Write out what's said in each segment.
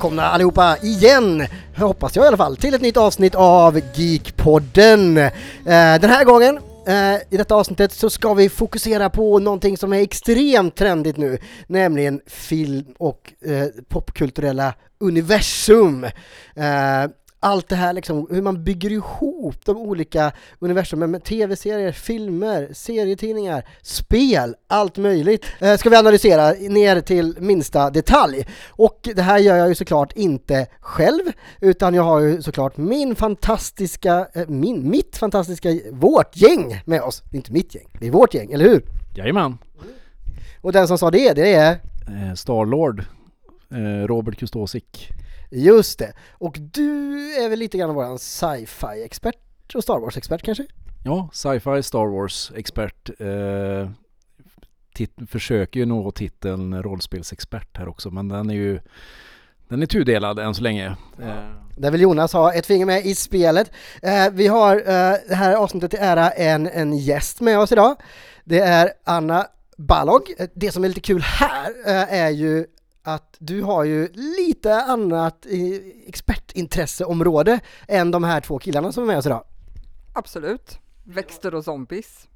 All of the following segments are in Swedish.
välkomna allihopa igen, hoppas jag i alla fall, till ett nytt avsnitt av Geekpodden. Eh, den här gången eh, i detta avsnittet så ska vi fokusera på någonting som är extremt trendigt nu, nämligen film och eh, popkulturella universum. Eh, allt det här liksom, hur man bygger ihop de olika universumen med tv-serier, filmer, serietidningar, spel, allt möjligt eh, ska vi analysera ner till minsta detalj. Och det här gör jag ju såklart inte själv, utan jag har ju såklart min fantastiska, eh, min, mitt fantastiska, vårt gäng med oss. Det är inte mitt gäng, det är vårt gäng, eller hur? Jajamän. Och den som sa det, det är? Eh, Starlord, Robert Kustosik. Just det. Och du är väl lite grann våran sci-fi-expert och Star Wars-expert kanske? Ja, sci-fi Star Wars-expert. Eh, försöker ju nå titeln rollspelsexpert här också, men den är ju den är tudelad än så länge. Eh, Där vill Jonas ha ett finger med i spelet. Eh, vi har eh, det här avsnittet till ära en, en gäst med oss idag. Det är Anna Ballog. Eh, Det som är lite kul här eh, är ju att du har ju lite annat expertintresseområde än de här två killarna som är med oss idag. Absolut. Växter och zombies.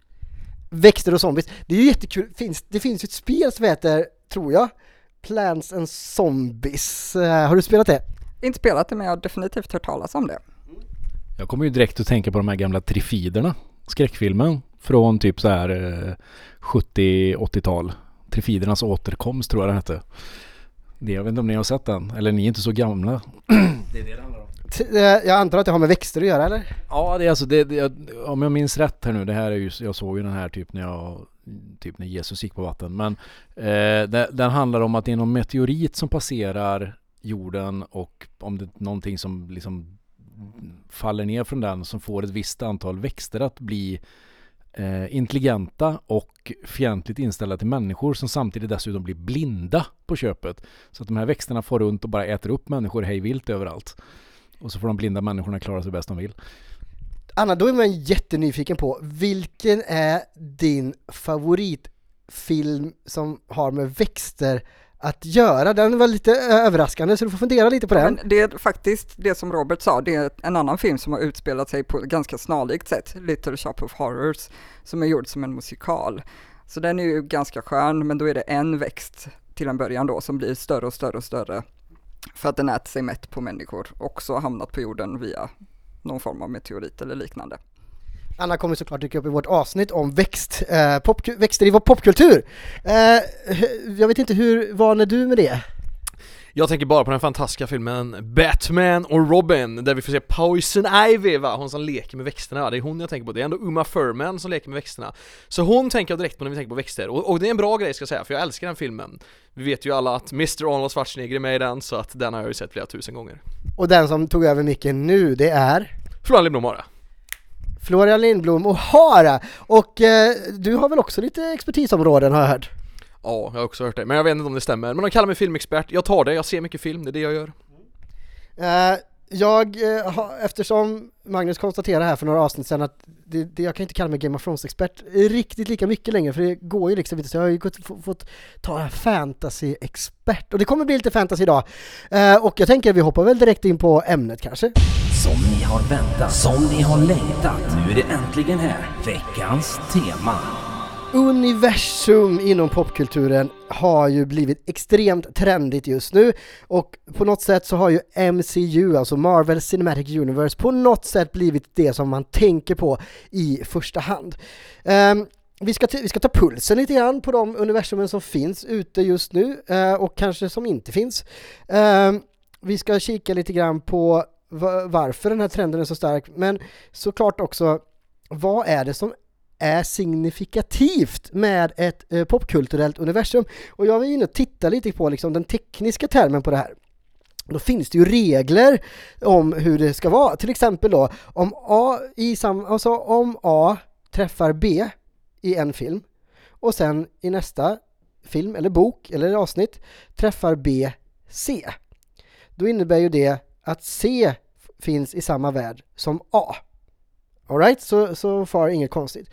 Växter och zombies. Det är ju jättekul. Finns, det finns ju ett spel som heter, tror jag, Plants and Zombies. Eh, har du spelat det? Inte spelat det men jag har definitivt hört talas om det. jag kommer ju direkt att tänka på de här gamla Trifiderna, skräckfilmen från typ så här eh, 70-80-tal. Trifidernas återkomst tror jag den hette. Det, jag vet inte om ni har sett den, eller ni är inte så gamla. det är det det handlar om. Jag antar att det har med växter att göra eller? Ja, det är alltså det, det, om jag minns rätt här nu, det här är ju, jag såg ju den här typ när jag, typ när Jesus gick på vatten, men eh, det, den handlar om att det är någon meteorit som passerar jorden och om det är någonting som liksom faller ner från den som får ett visst antal växter att bli eh, intelligenta och fientligt inställda till människor som samtidigt dessutom blir blinda på köpet. Så att de här växterna får runt och bara äter upp människor hej vilt överallt. Och så får de blinda människorna klara sig bäst de vill. Anna, då är man jättenyfiken på, vilken är din favoritfilm som har med växter att göra? Den var lite överraskande så du får fundera lite på den. Men det är faktiskt det som Robert sa, det är en annan film som har utspelat sig på ett ganska snarlikt sätt, Little Shop of Horrors, som är gjord som en musikal. Så den är ju ganska skön, men då är det en växt till en början då som blir större och större och större för att den äter sig mätt på människor och så har hamnat på jorden via någon form av meteorit eller liknande. Anna kommer såklart dyka upp i vårt avsnitt om växt, eh, popku- växter i vår popkultur. Eh, jag vet inte, hur van är du med det? Jag tänker bara på den fantastiska filmen Batman och Robin, där vi får se Poison Ivy va, hon som leker med växterna det är hon jag tänker på, det är ändå Uma Thurman som leker med växterna Så hon tänker jag direkt på när vi tänker på växter, och, och det är en bra grej ska jag säga, för jag älskar den filmen Vi vet ju alla att Mr. Arnold Schwarzenegger är med i den, så att den har jag ju sett flera tusen gånger Och den som tog över micken nu, det är Florian det Florian Lindblom och Hara. Och eh, du har väl också lite expertisområden har jag hört? Ja, jag har också hört det, men jag vet inte om det stämmer, men de kallar mig filmexpert, jag tar det, jag ser mycket film, det är det jag gör. Eh, jag, eh, har, eftersom Magnus konstaterade här för några avsnitt sedan att det, det, jag kan inte kalla mig Game of Thrones-expert riktigt lika mycket längre för det går ju liksom inte så jag har ju fått, fått ta en fantasy-expert och det kommer bli lite fantasy idag. Eh, och jag tänker att vi hoppar väl direkt in på ämnet kanske. Som ni har väntat, som ni har längtat. Nu är det äntligen här. Veckans tema. Universum inom popkulturen har ju blivit extremt trendigt just nu och på något sätt så har ju MCU, alltså Marvel Cinematic Universe, på något sätt blivit det som man tänker på i första hand. Um, vi ska, vi ska ta pulsen lite grann på de universumen som finns ute just nu uh, och kanske som inte finns. Um, vi ska kika lite grann på varför den här trenden är så stark, men såklart också vad är det som är signifikativt med ett eh, popkulturellt universum. Och jag var inne och tittade lite på liksom, den tekniska termen på det här. Då finns det ju regler om hur det ska vara. Till exempel då, om A, i sam, alltså om A träffar B i en film och sen i nästa film eller bok eller avsnitt träffar B C. Då innebär ju det att C finns i samma värld som A. Alright, så, så far inget konstigt.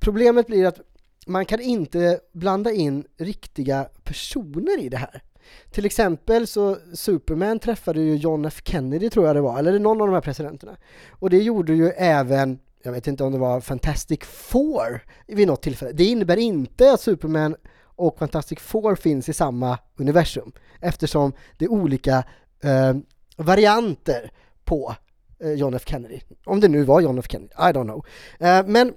Problemet blir att man kan inte blanda in riktiga personer i det här. Till exempel så Superman träffade ju John F Kennedy tror jag det var, eller någon av de här presidenterna. Och det gjorde ju även, jag vet inte om det var Fantastic Four vid något tillfälle. Det innebär inte att Superman och Fantastic Four finns i samma universum eftersom det är olika eh, varianter på Eh, John F Kennedy. Om det nu var John F Kennedy, I don't know. Eh, men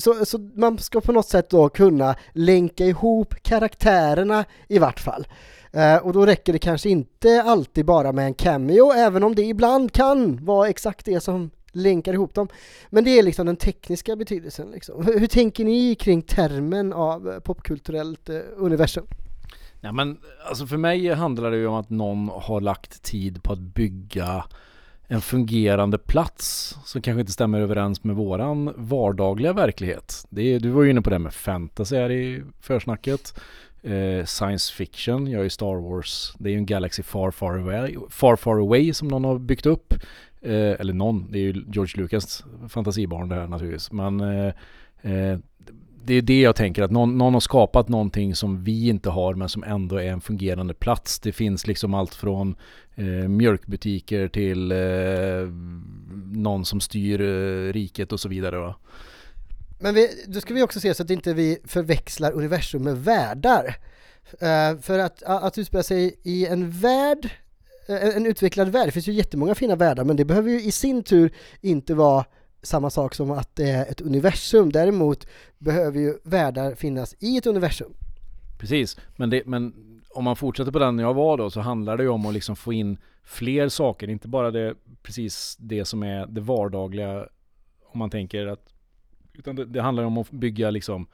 så, så man ska på något sätt då kunna länka ihop karaktärerna i vart fall. Eh, och då räcker det kanske inte alltid bara med en cameo, även om det ibland kan vara exakt det som länkar ihop dem. Men det är liksom den tekniska betydelsen. Liksom. Hur, hur tänker ni kring termen av eh, popkulturellt eh, universum? Ja, men alltså för mig handlar det ju om att någon har lagt tid på att bygga en fungerande plats som kanske inte stämmer överens med våran vardagliga verklighet. Det är, du var ju inne på det med fantasy här i försnacket. Eh, science fiction, jag är ju Star Wars. Det är ju en Galaxy far far away, far far away som någon har byggt upp. Eh, eller någon, det är ju George Lucas fantasibarn det här naturligtvis. Men eh, eh, det är det jag tänker att någon, någon har skapat någonting som vi inte har men som ändå är en fungerande plats. Det finns liksom allt från eh, mjölkbutiker till eh, någon som styr eh, riket och så vidare. Va? Men vi, då ska vi också se så att inte vi förväxlar universum med världar. Uh, för att, att utspela sig i en värld, en, en utvecklad värld, det finns ju jättemånga fina världar men det behöver ju i sin tur inte vara samma sak som att det är ett universum. Däremot behöver ju världar finnas i ett universum. Precis, men, det, men om man fortsätter på den jag var då så handlar det ju om att liksom få in fler saker, inte bara det precis det som är det vardagliga om man tänker att utan det, det handlar om att bygga liksom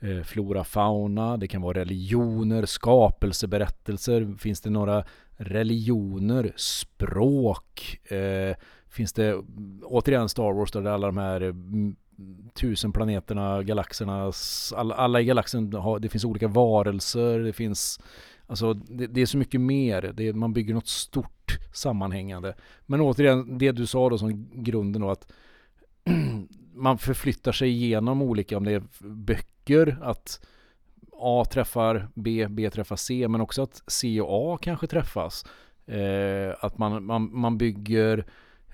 eh, flora, fauna, det kan vara religioner, skapelseberättelser. Finns det några religioner, språk? Eh, finns det återigen Star Wars där alla de här mm, tusen planeterna, galaxerna, alla, alla i galaxen har, det finns olika varelser, det finns Alltså det, det är så mycket mer, det, man bygger något stort sammanhängande. Men återigen, det du sa då som grunden då att man förflyttar sig igenom olika, om det är böcker, att A träffar B, B träffar C, men också att C och A kanske träffas. Eh, att man, man, man bygger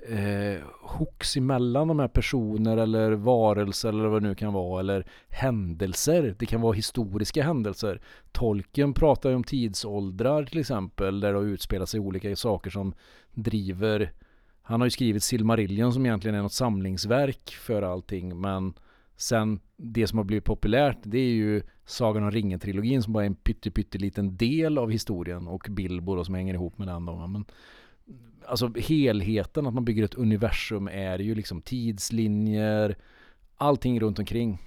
eh, hooks emellan de här personer eller varelser eller vad det nu kan vara eller händelser. Det kan vara historiska händelser. Tolken pratar ju om tidsåldrar till exempel där det har utspelat sig olika saker som driver han har ju skrivit Silmarillion som egentligen är något samlingsverk för allting men sen det som har blivit populärt det är ju Sagan om ringen-trilogin som bara är en pytteliten del av historien och Bilbo då som hänger ihop med den då. Men, alltså helheten, att man bygger ett universum är ju liksom tidslinjer, allting runt omkring.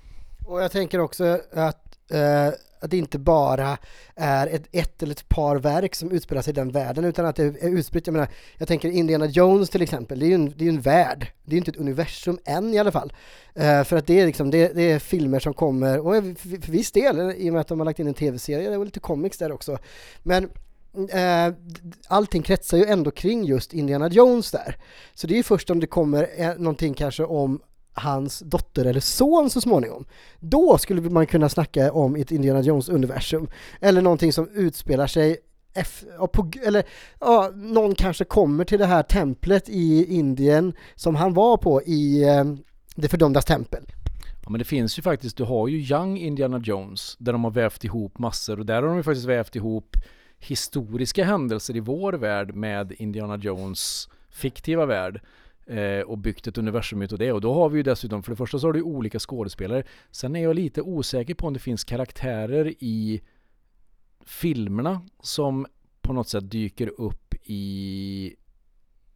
Och jag tänker också att eh, att det inte bara är ett, ett eller ett par verk som utspelar sig i den världen utan att det är utspritt. Jag menar, jag tänker Indiana Jones till exempel, det är ju en, det är en värld, det är inte ett universum än i alla fall. Eh, för att det är liksom, det, det, är filmer som kommer, och för, för viss del, i och med att de har lagt in en tv-serie det är lite comics där också. Men eh, allting kretsar ju ändå kring just Indiana Jones där. Så det är ju först om det kommer eh, någonting kanske om hans dotter eller son så småningom. Då skulle man kunna snacka om ett Indiana Jones-universum. Eller någonting som utspelar sig F, på, eller ja, någon kanske kommer till det här templet i Indien som han var på i eh, det fördömdas tempel. Ja men det finns ju faktiskt, du har ju Young Indiana Jones där de har vävt ihop massor och där har de ju faktiskt vävt ihop historiska händelser i vår värld med Indiana Jones fiktiva värld eh, och byggt ett universum utav det. Och då har vi ju dessutom, för det första så har du olika skådespelare. Sen är jag lite osäker på om det finns karaktärer i filmerna som på något sätt dyker upp i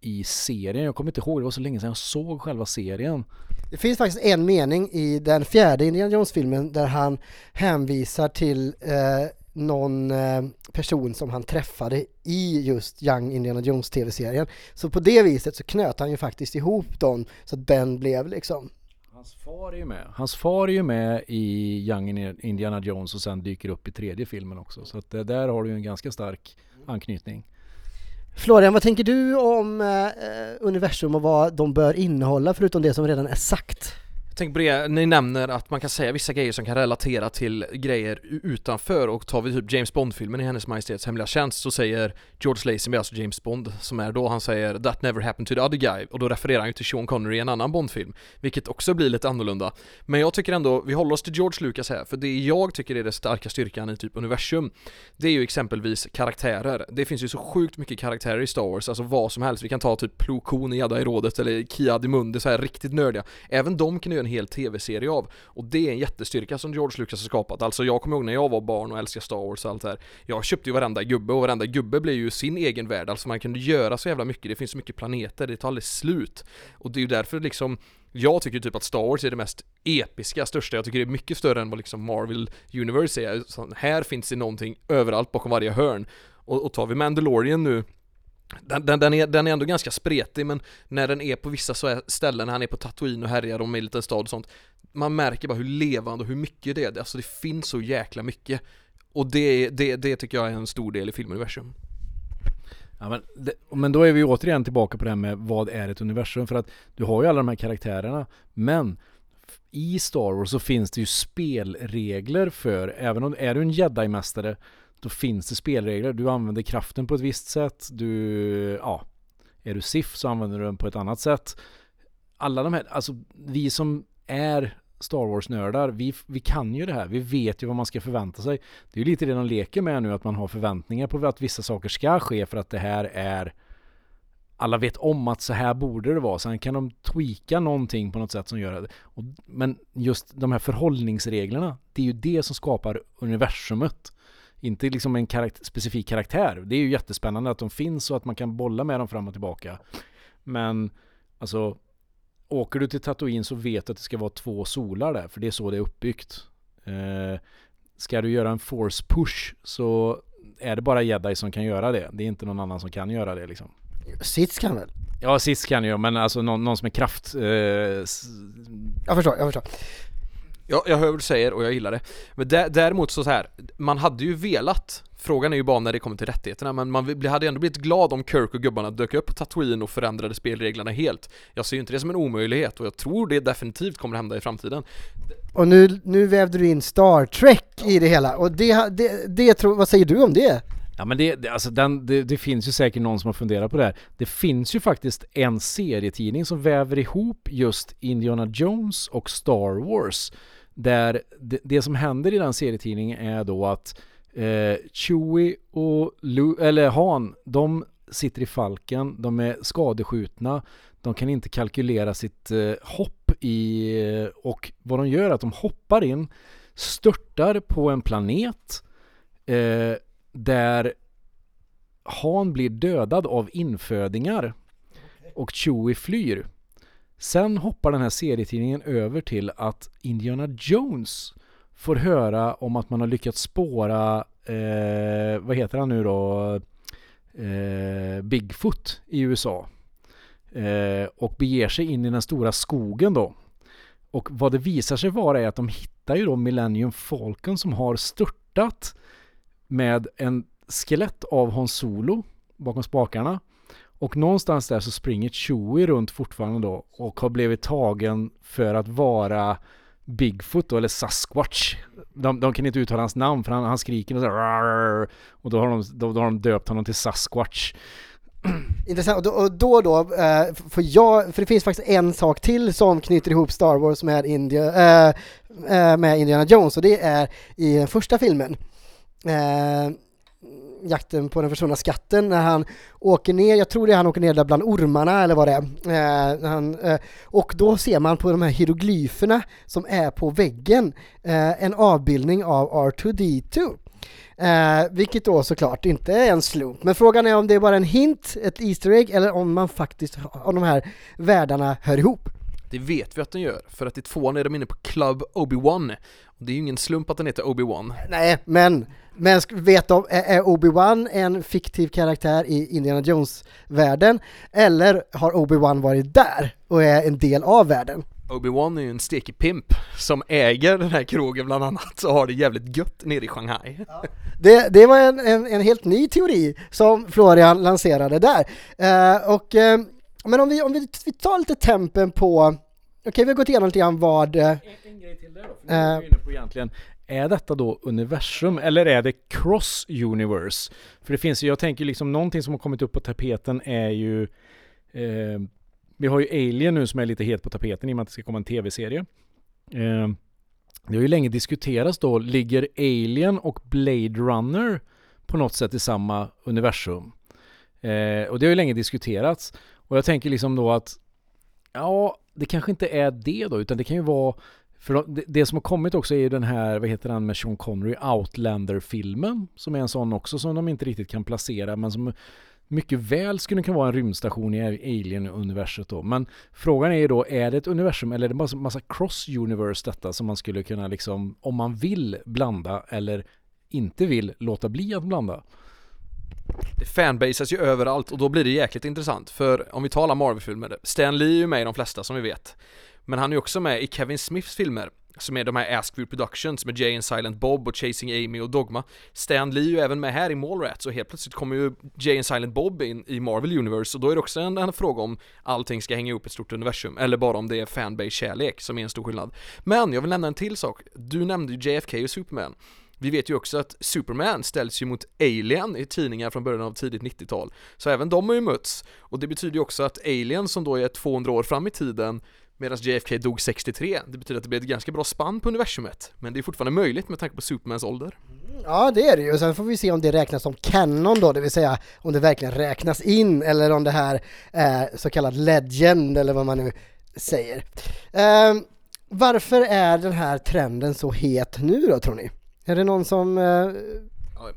i serien. Jag kommer inte ihåg, det var så länge sedan jag såg själva serien. Det finns faktiskt en mening i den fjärde Indiana Jones-filmen där han hänvisar till eh, någon eh, person som han träffade i just Young Indiana Jones tv-serien. Så på det viset så knöt han ju faktiskt ihop dem så att Ben blev liksom Hans far är ju med. Hans far är ju med i Young Indiana Jones och sen dyker upp i tredje filmen också. Så att där har du ju en ganska stark anknytning. Florian, vad tänker du om eh, universum och vad de bör innehålla förutom det som redan är sagt? Jag tänker på det, ni nämner att man kan säga vissa grejer som kan relatera till grejer utanför och tar vi typ James Bond-filmen i Hennes Majestäts Hemliga Tjänst så säger George Lazenby, alltså James Bond, som är då, han säger 'That never happened to the other guy' och då refererar han ju till Sean Connery i en annan Bond-film, vilket också blir lite annorlunda. Men jag tycker ändå, vi håller oss till George Lucas här, för det jag tycker är den starka styrkan i typ universum, det är ju exempelvis karaktärer. Det finns ju så sjukt mycket karaktärer i Star Wars, alltså vad som helst. Vi kan ta typ Plo Koon i Jedi-rådet eller Kia Adimundi så här riktigt nördiga. Även de kan ju en hel tv-serie av. Och det är en jättestyrka som George Lucas har skapat. Alltså jag kommer ihåg när jag var barn och älskade Star Wars och allt det här. Jag köpte ju varenda gubbe och varenda gubbe blev ju sin egen värld. Alltså man kunde göra så jävla mycket. Det finns så mycket planeter, det tar aldrig slut. Och det är ju därför liksom jag tycker typ att Star Wars är det mest episka, största. Jag tycker det är mycket större än vad liksom Marvel Universe är. Så här finns det någonting överallt bakom varje hörn. Och, och tar vi Mandalorian nu den, den, den, är, den är ändå ganska spretig men när den är på vissa så ställen, när han är på Tatooine och härjar om i en liten stad och sånt Man märker bara hur levande och hur mycket det är, alltså det finns så jäkla mycket. Och det, det, det tycker jag är en stor del i filmuniversum. Ja, men, det, men då är vi återigen tillbaka på det här med vad är ett universum? För att du har ju alla de här karaktärerna men i Star Wars så finns det ju spelregler för, även om är du en jedi-mästare då finns det spelregler. Du använder kraften på ett visst sätt. Du, ja, är du SIF så använder du den på ett annat sätt. Alla de här, alltså vi som är Star Wars-nördar, vi, vi kan ju det här. Vi vet ju vad man ska förvänta sig. Det är ju lite det de leker med nu, att man har förväntningar på att vissa saker ska ske för att det här är alla vet om att så här borde det vara. Sen kan de tweaka någonting på något sätt som gör det. Men just de här förhållningsreglerna, det är ju det som skapar universumet. Inte liksom en karakt- specifik karaktär. Det är ju jättespännande att de finns och att man kan bolla med dem fram och tillbaka. Men alltså Åker du till Tatooine så vet du att det ska vara två solar där, för det är så det är uppbyggt. Eh, ska du göra en force push så är det bara jedi som kan göra det. Det är inte någon annan som kan göra det liksom. Sits kan väl? Ja, sist kan ju, men alltså någon, någon som är kraft... Eh, Jag förstår, jag förstår. Ja, jag hör vad du säger och jag gillar det. Men dä- däremot så, så här, man hade ju velat Frågan är ju bara när det kommer till rättigheterna, men man hade ändå blivit glad om Kirk och gubbarna dök upp på Tatooine och förändrade spelreglerna helt. Jag ser ju inte det som en omöjlighet och jag tror det definitivt kommer hända i framtiden. Och nu, nu vävde du in Star Trek i det hela, och det, det, det tror, vad säger du om det? Ja men det, det, alltså den, det, det finns ju säkert någon som har funderat på det här. Det finns ju faktiskt en serietidning som väver ihop just Indiana Jones och Star Wars. Där det, det som händer i den serietidningen är då att eh, Chewie och Lu, eller Han, de sitter i falken, de är skadeskjutna, de kan inte kalkylera sitt eh, hopp i, eh, och vad de gör är att de hoppar in, störtar på en planet eh, där Han blir dödad av infödingar och Chewie flyr. Sen hoppar den här serietidningen över till att Indiana Jones får höra om att man har lyckats spåra, eh, vad heter han nu då, eh, Bigfoot i USA. Eh, och beger sig in i den stora skogen då. Och vad det visar sig vara är att de hittar ju då Millennium Falcon som har störtat med en skelett av Hans Solo bakom spakarna. Och någonstans där så springer Chewie runt fortfarande då och har blivit tagen för att vara Bigfoot då, eller Sasquatch. De, de kan inte uttala hans namn för han, han skriker och så här, och då har, de, då, då har de döpt honom till Sasquatch. Intressant, och då och då, då eh, för, jag, för det finns faktiskt en sak till som knyter ihop Star Wars med, India, eh, eh med Indiana Jones och det är i den första filmen. Eh, Jakten på den försvunna skatten när han åker ner, jag tror det är han åker ner där bland ormarna eller vad det är. Eh, han, eh, och då ser man på de här hieroglyferna som är på väggen eh, en avbildning av R2D2. Eh, vilket då såklart inte är en slump. Men frågan är om det är bara en hint, ett Easter egg, eller om man faktiskt, om de här världarna hör ihop. Det vet vi att den gör, för att i tvåan är de inne på Club Obi-Wan. Det är ju ingen slump att den heter Obi-Wan. Nej, men, men vet de, är Obi-Wan en fiktiv karaktär i Indiana Jones-världen? Eller har Obi-Wan varit där och är en del av världen? Obi-Wan är ju en stekig pimp som äger den här krogen bland annat och har det jävligt gött nere i Shanghai. Det, det var en, en, en helt ny teori som Florian lanserade där. Eh, och, eh, men om vi, om vi, vi tar lite tempen på Okej, vi har gått igenom lite grann vad... eh, En, en grej till där då, för nu Eh. är vi inne på egentligen, är detta då universum eller är det cross universe? För det finns ju, jag tänker liksom någonting som har kommit upp på tapeten är ju eh, Vi har ju Alien nu som är lite het på tapeten i och med att det ska komma en tv-serie. Eh, det har ju länge diskuterats då, ligger Alien och Blade Runner på något sätt i samma universum? Eh, och det har ju länge diskuterats. Och jag tänker liksom då att Ja, det kanske inte är det då, utan det kan ju vara för det, det som har kommit också är ju den här, vad heter den med Sean Connery, Outlander-filmen, som är en sån också som de inte riktigt kan placera, men som mycket väl skulle kunna vara en rymdstation i Alien-universet då. Men frågan är ju då, är det ett universum eller är det bara en massa cross-universe detta som man skulle kunna liksom, om man vill blanda eller inte vill låta bli att blanda? Det fanbasas ju överallt och då blir det jäkligt intressant för om vi talar Marvel-filmer, Stan Lee är ju med i de flesta som vi vet. Men han är ju också med i Kevin Smiths filmer som är de här Askville Productions med Jay and Silent Bob och Chasing Amy och Dogma. Stan Lee är ju även med här i Mallrats och helt plötsligt kommer ju Jay and Silent Bob in i Marvel Universe och då är det också en, en fråga om allting ska hänga ihop i ett stort universum eller bara om det är fanbase-kärlek som är en stor skillnad. Men jag vill nämna en till sak. Du nämnde ju JFK och Superman. Vi vet ju också att Superman ställs ju mot Alien i tidningar från början av tidigt 90-tal. Så även de har ju mötts. Och det betyder ju också att Alien som då är 200 år fram i tiden medan JFK dog 63, det betyder att det blev ett ganska bra spann på universumet. Men det är fortfarande möjligt med tanke på Supermans ålder. Mm, ja, det är det ju. Sen får vi se om det räknas som kanon då, det vill säga om det verkligen räknas in eller om det här är så kallad legend eller vad man nu säger. Um, varför är den här trenden så het nu då tror ni? Är det någon som... eh,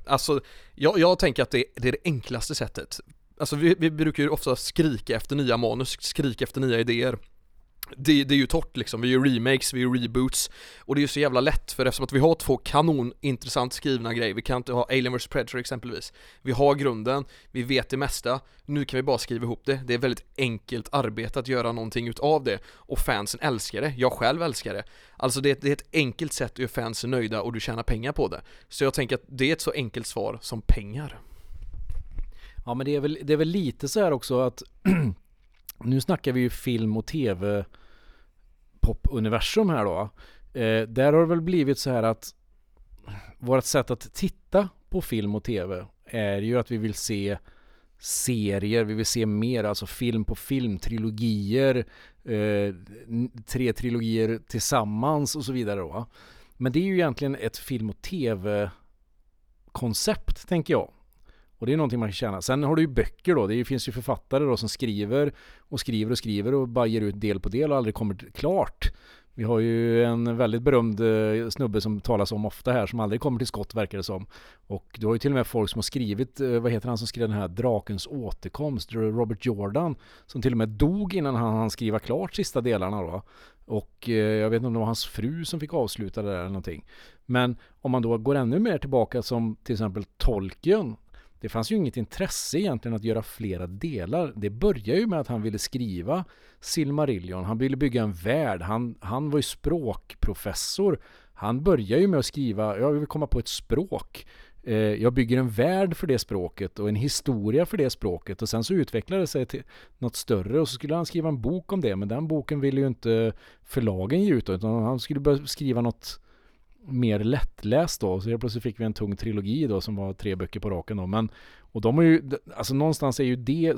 Alltså, jag, jag tänker att det, det är det enklaste sättet. Alltså vi, vi brukar ju ofta skrika efter nya manus, skrika efter nya idéer. Det, det är ju torrt liksom, vi gör remakes, vi gör reboots och det är ju så jävla lätt för eftersom att vi har två kanonintressant skrivna grejer, vi kan inte ha Alien vs Predator exempelvis. Vi har grunden, vi vet det mesta, nu kan vi bara skriva ihop det. Det är väldigt enkelt arbete att göra någonting utav det och fansen älskar det, jag själv älskar det. Alltså det, det är ett enkelt sätt att göra fansen nöjda och du tjänar pengar på det. Så jag tänker att det är ett så enkelt svar som pengar. Ja men det är väl, det är väl lite så här också att nu snackar vi ju film och tv popuniversum här då. Eh, där har det väl blivit så här att vårt sätt att titta på film och tv är ju att vi vill se serier, vi vill se mer, alltså film på film, trilogier, eh, tre trilogier tillsammans och så vidare då. Men det är ju egentligen ett film och tv koncept tänker jag. Och det är någonting man kan tjäna. Sen har du ju böcker då. Det finns ju författare då som skriver och skriver och skriver och bara ger ut del på del och aldrig kommer klart. Vi har ju en väldigt berömd eh, snubbe som talas om ofta här som aldrig kommer till skott verkar det som. Och du har ju till och med folk som har skrivit, eh, vad heter han som skrev den här Drakens återkomst, Robert Jordan, som till och med dog innan han hann skriva klart sista delarna då. Och eh, jag vet inte om det var hans fru som fick avsluta det där eller någonting. Men om man då går ännu mer tillbaka som till exempel Tolkien det fanns ju inget intresse egentligen att göra flera delar. Det började ju med att han ville skriva Silmarillion. Han ville bygga en värld. Han, han var ju språkprofessor. Han började ju med att skriva, jag vill komma på ett språk. Eh, jag bygger en värld för det språket och en historia för det språket och sen så utvecklade det sig till något större och så skulle han skriva en bok om det men den boken ville ju inte förlagen ge ut utan han skulle börja skriva något mer lättläst då. Så helt plötsligt fick vi en tung trilogi då som var tre böcker på raken då. Men, och de har ju, alltså någonstans är ju det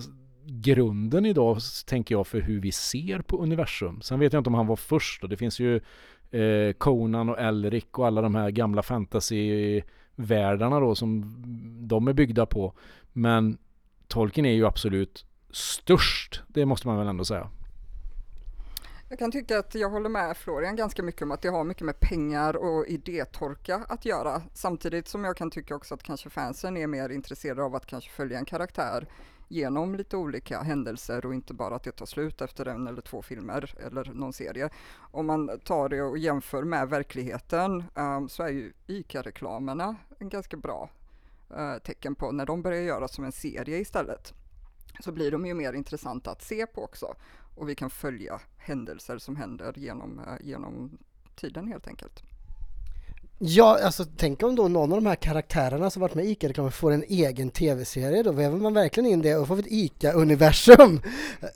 grunden idag, tänker jag, för hur vi ser på universum. Sen vet jag inte om han var först och det finns ju eh, Conan och Elric och alla de här gamla fantasyvärldarna då som de är byggda på. Men Tolkien är ju absolut störst, det måste man väl ändå säga. Jag kan tycka att jag håller med Florian ganska mycket om att det har mycket med pengar och idétorka att göra. Samtidigt som jag kan tycka också att kanske fansen är mer intresserade av att kanske följa en karaktär genom lite olika händelser och inte bara att det tar slut efter en eller två filmer eller någon serie. Om man tar det och jämför med verkligheten um, så är ju ICA-reklamerna en ganska bra uh, tecken på när de börjar göra som en serie istället så blir de ju mer intressanta att se på också och vi kan följa händelser som händer genom, eh, genom tiden helt enkelt. Ja, alltså tänk om då någon av de här karaktärerna som varit med i ICA-reklamen får en egen tv-serie, då väver man verkligen in det och får ett ICA-universum.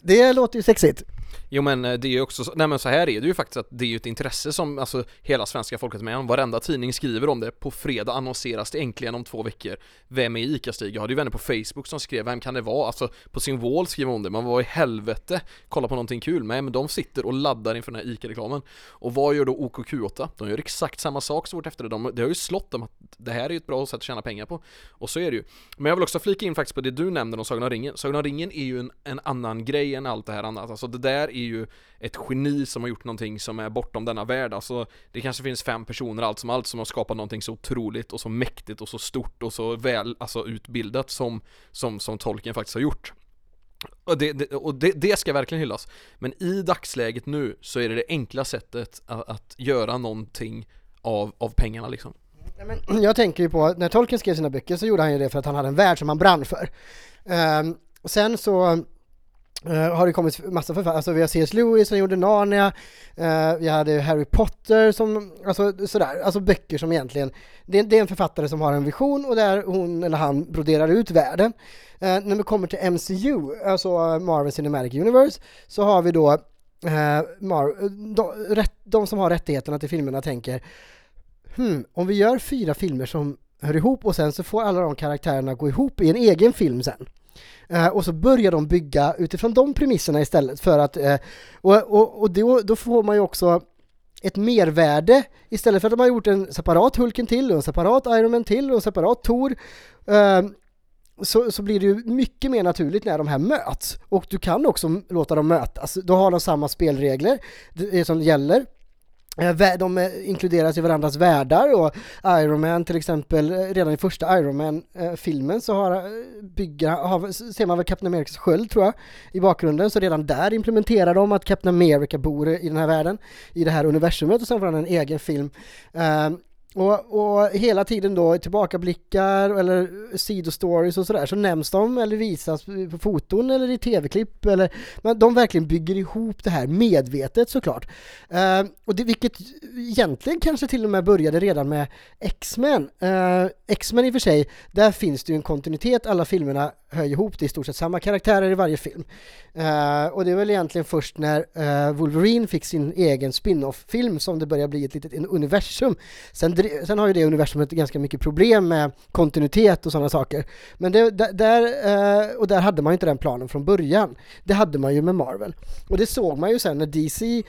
Det låter ju sexigt. Jo men eh, det är ju också, så- nej men så här är det ju faktiskt att det är ju ett intresse som alltså hela svenska folket är med om. Varenda tidning skriver om det. På fredag annonseras det äntligen om två veckor. Vem är ICA-Stig? Jag hade ju vänner på Facebook som skrev, vem kan det vara? Alltså på sin wall skriver hon det, man var i helvete, kolla på någonting kul. Nej men de sitter och laddar inför den här ICA-reklamen. Och vad gör då OKQ8? De gör exakt samma sak så fort efter det. De, det har ju slått dem att det här är ju ett bra sätt att tjäna pengar på. Och så är det ju. Men jag vill också flika in faktiskt på det du nämnde om Sagan om ringen. Sagan om ringen är ju en, en annan grej än allt det här annat. Alltså det där är ju ett geni som har gjort någonting som är bortom denna värld. Alltså det kanske finns fem personer allt som allt som har skapat någonting så otroligt och så mäktigt och så stort och så väl alltså utbildat som, som, som Tolkien faktiskt har gjort. Och, det, det, och det, det ska verkligen hyllas. Men i dagsläget nu så är det det enkla sättet att, att göra någonting av, av pengarna liksom. Nej, men jag tänker ju på, att när Tolkien skrev sina böcker så gjorde han ju det för att han hade en värld som han brann för. Ehm, sen så Uh, har det kommit massa författare, alltså vi har C.S. Lewis som gjorde Narnia, uh, vi hade Harry Potter som, alltså sådär, alltså böcker som egentligen, det, är- det är en författare som har en vision och där hon eller han broderar ut världen. Uh, när vi kommer till MCU, alltså Marvel Cinematic Universe, så har vi då Mar- de, rätt, de som har rättigheterna till filmerna tänker hmm, om vi gör fyra filmer som hör ihop och sen så får alla de karaktärerna gå ihop i en egen film sen. Eh, och så börjar de bygga utifrån de premisserna istället för att, eh, och, och, och då, då får man ju också ett mervärde istället för att de har gjort en separat Hulken till och en separat Iron Man till och en separat Tor. eh, så, så blir det ju mycket mer naturligt när de här möts. Och du kan också låta dem mötas. Då har de samma spelregler som gäller. Eh, de eh, inkluderas i varandras världar och Iron Man till exempel, eh, redan i första Iron Man-filmen så har, bygger, har, ser man väl Captain Americas sköld tror jag i bakgrunden, så redan där implementerar de att Captain America bor i den här världen, i det här universumet och sen får han en egen film. Ehm, och, och hela tiden då i tillbakablickar eller sidostories och sådär så nämns de eller visas på foton eller i tv-klipp eller men de verkligen bygger ihop det här medvetet såklart. Uh, och det, vilket egentligen kanske till och med började redan med X-Men. Uh, X-Men i och för sig, där finns det ju en kontinuitet, alla filmerna hör ihop, det är i stort sett samma karaktärer i varje film. Uh, och det är väl egentligen först när uh, Wolverine fick sin egen spin-off-film som det börjar bli ett litet universum. Sen, sen har ju det universumet ganska mycket problem med kontinuitet och sådana saker. Men det, där- uh, och där hade man ju inte den planen från början. Det hade man ju med Marvel. Och det såg man ju sen när DC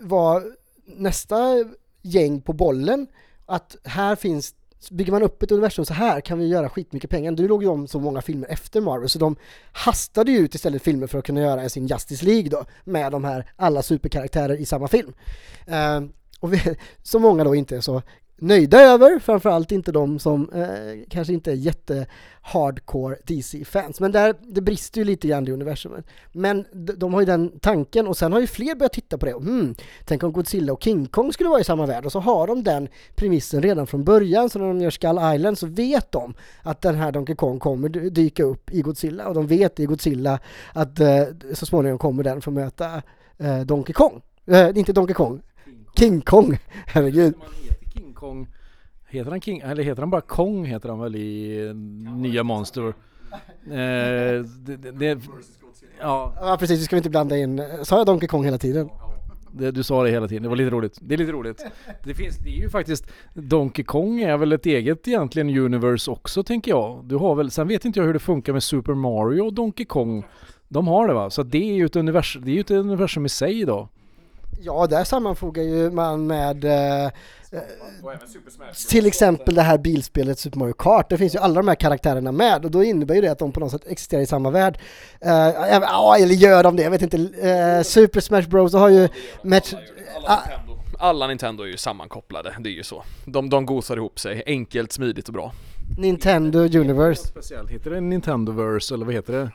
var nästa gäng på bollen, att här finns Bygger man upp ett universum så här kan vi göra skitmycket pengar. Nu låg ju de så många filmer efter Marvel så de hastade ju ut istället filmer för att kunna göra sin Justice League då med de här alla superkaraktärer i samma film. Uh, och vi, så många då inte är så nöjda över, framförallt inte de som eh, kanske inte är jätte hardcore DC-fans. Men där, det brister ju lite grann i universumet. Men de, de har ju den tanken och sen har ju fler börjat titta på det. Hmm, tänk om Godzilla och King Kong skulle vara i samma värld och så har de den premissen redan från början så när de gör Skull Island så vet de att den här Donkey Kong kommer dy- dyka upp i Godzilla och de vet i Godzilla att eh, så småningom kommer den få möta eh, Donkey Kong. Eh, inte Donkey Kong, King Kong, herregud. Man heter King Kong. Heter han King, eller heter han bara Kong heter han väl i nya Monster? Eh, det, det, det, ja, Ja precis, vi ska inte blanda in, sa jag Donkey Kong hela tiden? det, du sa det hela tiden, det var lite roligt. Det är lite roligt. Det finns, det är ju faktiskt, Donkey Kong är väl ett eget egentligen universe också tänker jag. Du har väl, sen vet inte jag hur det funkar med Super Mario och Donkey Kong. De har det va? Så det är ju ett universum, det är ju ett universum i sig då. Ja, där sammanfogar ju man med eh, till exempel det här bilspelet Super Mario Kart. Det finns ju alla de här karaktärerna med och då innebär ju det att de på något sätt existerar i samma värld. Ja, eller gör de det? Jag vet inte. Eh, Super Smash Bros har ju match... Alla Nintendo är ju sammankopplade, det är ju så. De, de gosar ihop sig, enkelt, smidigt och bra. Nintendo Universe. Speciellt, heter det Nintendoverse eller vad heter det?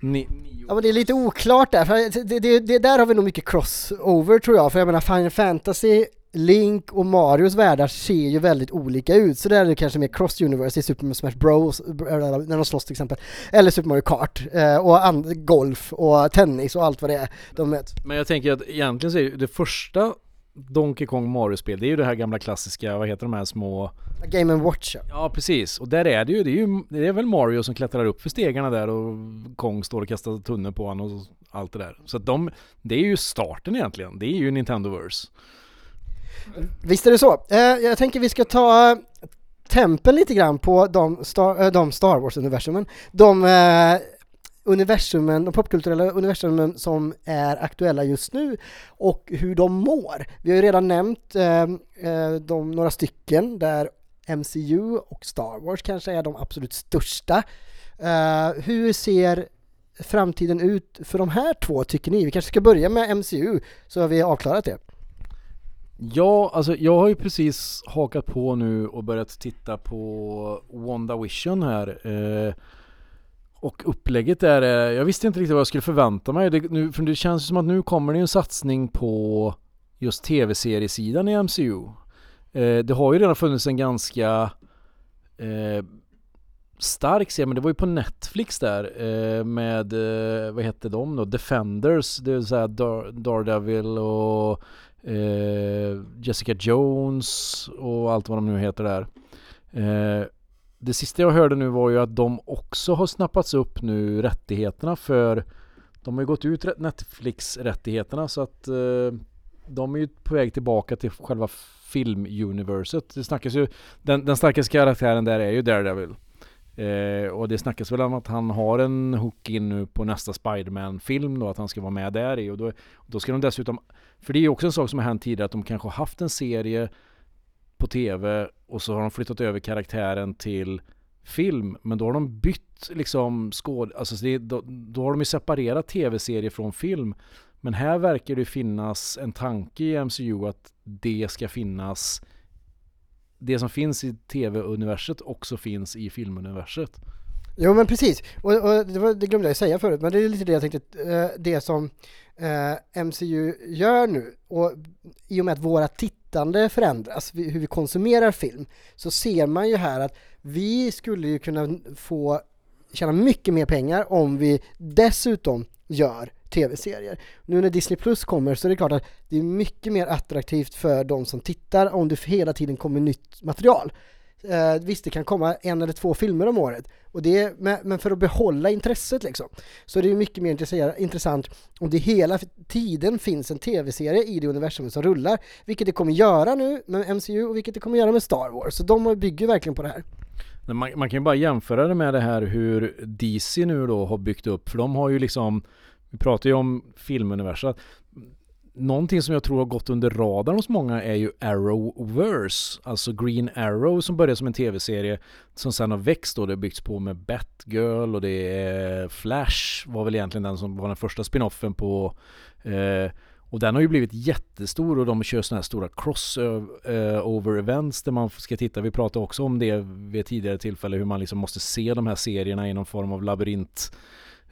Ni, Ja men det är lite oklart där, för det, det, det där har vi nog mycket crossover tror jag, för jag menar Final Fantasy, Link och Marios världar ser ju väldigt olika ut, så där är det kanske mer cross-universe i Super Smash Bros, när de slåss till exempel, eller Super Mario Kart, eh, och and, golf och tennis och allt vad det är de möts. Men jag tänker att egentligen så är det första Donkey Kong Mario-spel, det är ju det här gamla klassiska, vad heter de här små... Game Watch ja. Ja precis, och där är det ju, det är ju, det är väl Mario som klättrar upp för stegarna där och Kong står och kastar tunnor på honom och allt det där. Så att de, det är ju starten egentligen. Det är ju Nintendoverse. Visst är det så. Eh, jag tänker vi ska ta eh, tempen lite grann på de Star, eh, de Star Wars-universumen. De eh, universumen, de popkulturella universumen som är aktuella just nu och hur de mår. Vi har ju redan nämnt eh, eh de, några stycken där MCU och Star Wars kanske är de absolut största. Eh, hur ser framtiden ut för de här två tycker ni? Vi kanske ska börja med MCU så har vi avklarat det. Ja, alltså jag har ju precis hakat på nu och börjat titta på WandaVision här. Eh, och upplägget där är, jag visste inte riktigt vad jag skulle förvänta mig. Det, nu, för det känns som att nu kommer det en satsning på just tv-seriesidan i MCU. Eh, det har ju redan funnits en ganska eh, stark serie, men det var ju på Netflix där eh, med, eh, vad hette de då? Defenders, det vill säga Dar Daredevil och eh, Jessica Jones och allt vad de nu heter där. Eh, det sista jag hörde nu var ju att de också har snappats upp nu rättigheterna för de har ju gått ut Netflix-rättigheterna så att eh, de är ju på väg tillbaka till själva filmuniverset. Det snackas ju, den, den starkaste karaktären där är ju Daredevil. Eh, och det snackas väl om att han har en hook in nu på nästa Spiderman-film då, att han ska vara med där i. Och då, då ska de dessutom, för det är ju också en sak som har hänt tidigare, att de kanske har haft en serie på tv och så har de flyttat över karaktären till film, men då har de bytt liksom skåd, alltså det, då, då har de ju separerat tv-serie från film. Men här verkar det finnas en tanke i MCU att det ska finnas det som finns i tv-universet också finns i filmuniverset. Jo men precis, och, och det, var, det, glömde jag säga förut, men det är lite det jag tänkte, eh, det som eh, MCU gör nu, och i och med att våra tittande förändras, hur vi konsumerar film, så ser man ju här att vi skulle ju kunna få tjäna mycket mer pengar om vi dessutom gör tv-serier. Nu när Disney Plus kommer så är det klart att det är mycket mer attraktivt för de som tittar om det hela tiden kommer nytt material. Eh, visst, det kan komma en eller två filmer om året, och det, men för att behålla intresset liksom, så är det mycket mer intressant om det hela tiden finns en tv-serie i det universum som rullar, vilket det kommer göra nu med MCU och vilket det kommer göra med Star Wars, så de bygger verkligen på det här. Man, man kan ju bara jämföra det med det här hur DC nu då har byggt upp, för de har ju liksom vi pratar ju om filmuniversum. Någonting som jag tror har gått under radarn hos många är ju Arrowverse, alltså Green Arrow som började som en tv-serie som sen har växt och Det har byggts på med Batgirl och det är Flash var väl egentligen den som var den första spinoffen på eh, och den har ju blivit jättestor och de kör sådana här stora crossover events där man ska titta. Vi pratade också om det vid ett tidigare tillfälle hur man liksom måste se de här serierna i någon form av labyrint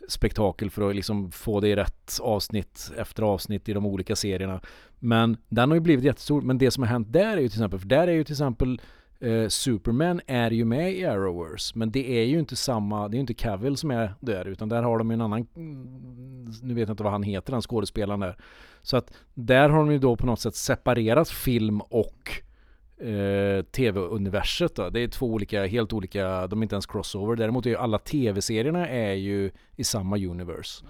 spektakel för att liksom få det i rätt avsnitt efter avsnitt i de olika serierna. Men den har ju blivit jättestor. Men det som har hänt där är ju till exempel, för där är ju till exempel eh, Superman är ju med i Arrowverse, men det är ju inte samma, det är ju inte Cavill som är där, utan där har de ju en annan, nu vet jag inte vad han heter, den skådespelaren där. Så att där har de ju då på något sätt separerat film och eh, tv-universet då. Det är två olika, helt olika, de är inte ens crossover. Däremot är ju alla tv-serierna är ju i samma universe.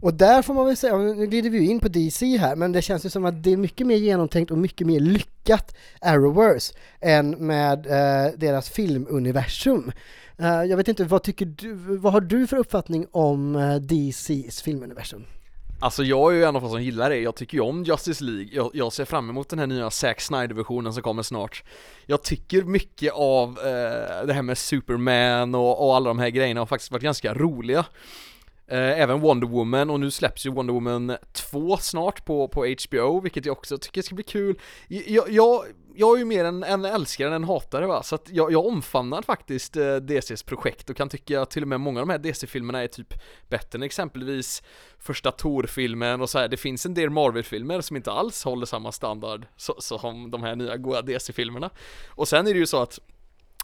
Och där får man väl säga, nu glider vi in på DC här, men det känns ju som att det är mycket mer genomtänkt och mycket mer lyckat Arrowverse än med eh, deras filmuniversum. Eh, jag vet inte, vad tycker du, vad har du för uppfattning om eh, DCs filmuniversum? Alltså jag är ju en av de som gillar det, jag tycker ju om Justice League, jag, jag ser fram emot den här nya Zack Snyder-versionen som kommer snart. Jag tycker mycket av eh, det här med Superman och, och alla de här grejerna har faktiskt varit ganska roliga. Eh, Även Wonder Woman och nu släpps ju Wonder Woman 2 snart på, på HBO, vilket jag också tycker ska bli kul. Jag, jag, jag är ju mer en, en älskare än en hatare va, så att jag, jag omfamnar faktiskt eh, DCs projekt och kan tycka att till och med många av de här DC-filmerna är typ bättre än exempelvis första Tor-filmen och så här. det finns en del Marvel-filmer som inte alls håller samma standard som de här nya goa DC-filmerna. Och sen är det ju så att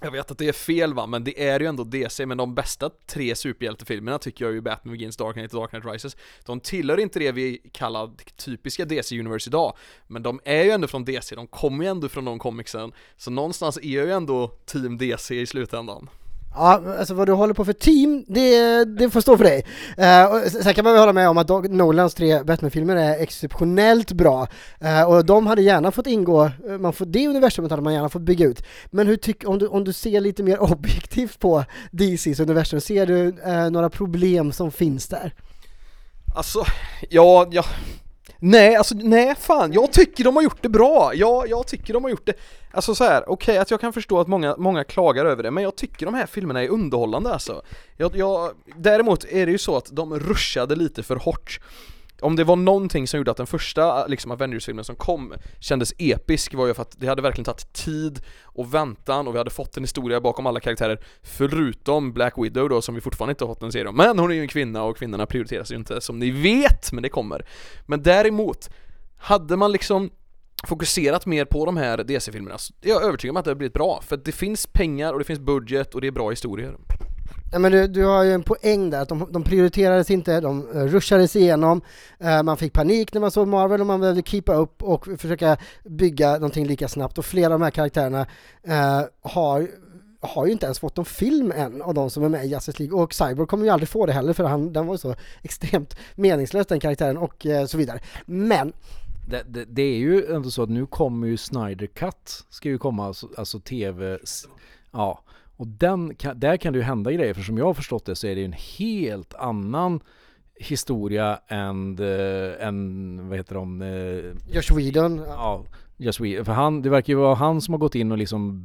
jag vet att det är fel va, men det är ju ändå DC, men de bästa tre superhjältefilmerna tycker jag är ju Batman Begins, Dark Knight och Dark Knight Rises. De tillhör inte det vi kallar typiska DC-universe idag, men de är ju ändå från DC, de kommer ju ändå från de comicsen, så någonstans är jag ju ändå Team DC i slutändan. Ja, alltså vad du håller på för team, det, det får stå för dig. Uh, sen kan man väl hålla med om att Dog- Nolans tre Batman-filmer är exceptionellt bra. Uh, och de hade gärna fått ingå, eh, man får, det universumet hade man gärna fått bygga ut. Men hur tycker, om du, om du ser lite mer objektivt på DCs universum, ser du uh, några problem som finns där? Alltså, ja, ja Nej, alltså nej fan, jag tycker de har gjort det bra! Ja, jag tycker de har gjort det. Alltså så här, okej okay, att jag kan förstå att många, många klagar över det, men jag tycker de här filmerna är underhållande alltså. Jag, jag, Däremot är det ju så att de ruschade lite för hårt om det var någonting som gjorde att den första liksom Avengers-filmen som kom kändes episk var ju för att det hade verkligen tagit tid och väntan och vi hade fått en historia bakom alla karaktärer förutom Black Widow då som vi fortfarande inte har fått en serie om. Men hon är ju en kvinna och kvinnorna prioriteras ju inte som ni vet, men det kommer. Men däremot, hade man liksom fokuserat mer på de här DC-filmerna så är jag övertygad om att det hade blivit bra. För att det finns pengar och det finns budget och det är bra historier. Ja, men du, du har ju en poäng där, att de, de prioriterades inte, de eh, uh, rushades igenom, uh, man fick panik när man såg Marvel och man behövde keepa upp och försöka bygga någonting lika snabbt. Och flera av de här karaktärerna uh, har har ju inte ens fått någon film än av de som är med i Justice League. Och Cyborg kommer ju aldrig få det heller för han, den var ju så extremt meningslös den karaktären och så vidare. Men det, det, det, är ju ändå så att nu kommer ju Snyder Cut, ska ju komma, alltså, alltså tv, ja, och den, där kan det ju hända grejer, för som jag har förstått det så är det en helt annan historia än, äh, än vad heter de? Äh, Josh Whedon. Ja, Josh Whedon. För han, det verkar ju vara han som har gått in och liksom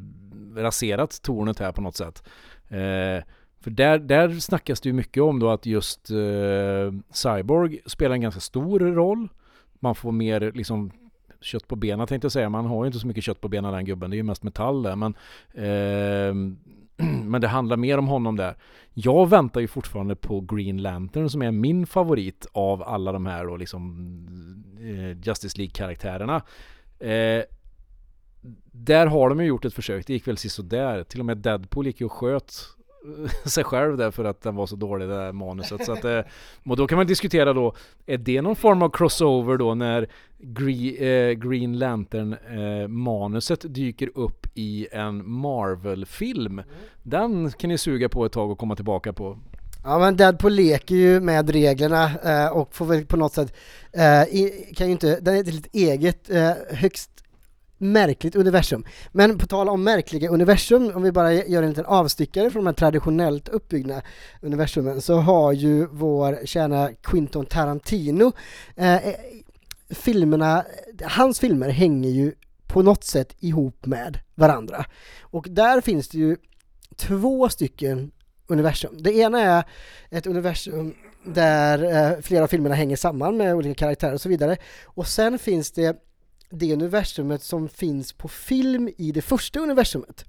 raserat tornet här på något sätt. Eh, för där, där snackas det ju mycket om då att just eh, Cyborg spelar en ganska stor roll. Man får mer liksom kött på benen tänkte jag säga. Man har ju inte så mycket kött på benen den gubben. Det är ju mest metall där. Men eh, men det handlar mer om honom där. Jag väntar ju fortfarande på Green Lantern som är min favorit av alla de här och liksom eh, Justice League-karaktärerna. Eh, där har de ju gjort ett försök, det gick väl sådär. Till och med Deadpool gick ju och sköt sig själv där för att den var så dålig det där manuset. Så att, eh, och då kan man diskutera då, är det någon form av crossover då när Green Lantern manuset dyker upp i en Marvel-film. Den kan ni suga på ett tag och komma tillbaka på. Ja men Deadpool leker ju med reglerna eh, och får väl på något sätt, eh, kan ju inte, den är ett eget eh, högst märkligt universum. Men på tal om märkliga universum, om vi bara gör en liten avstickare från de här traditionellt uppbyggda universumen, så har ju vår kära Quinton Tarantino eh, eh, filmerna, hans filmer hänger ju på något sätt ihop med varandra. Och där finns det ju två stycken universum. Det ena är ett universum där eh, flera av filmerna hänger samman med olika karaktärer och så vidare. Och sen finns det det universumet som finns på film i det första universumet.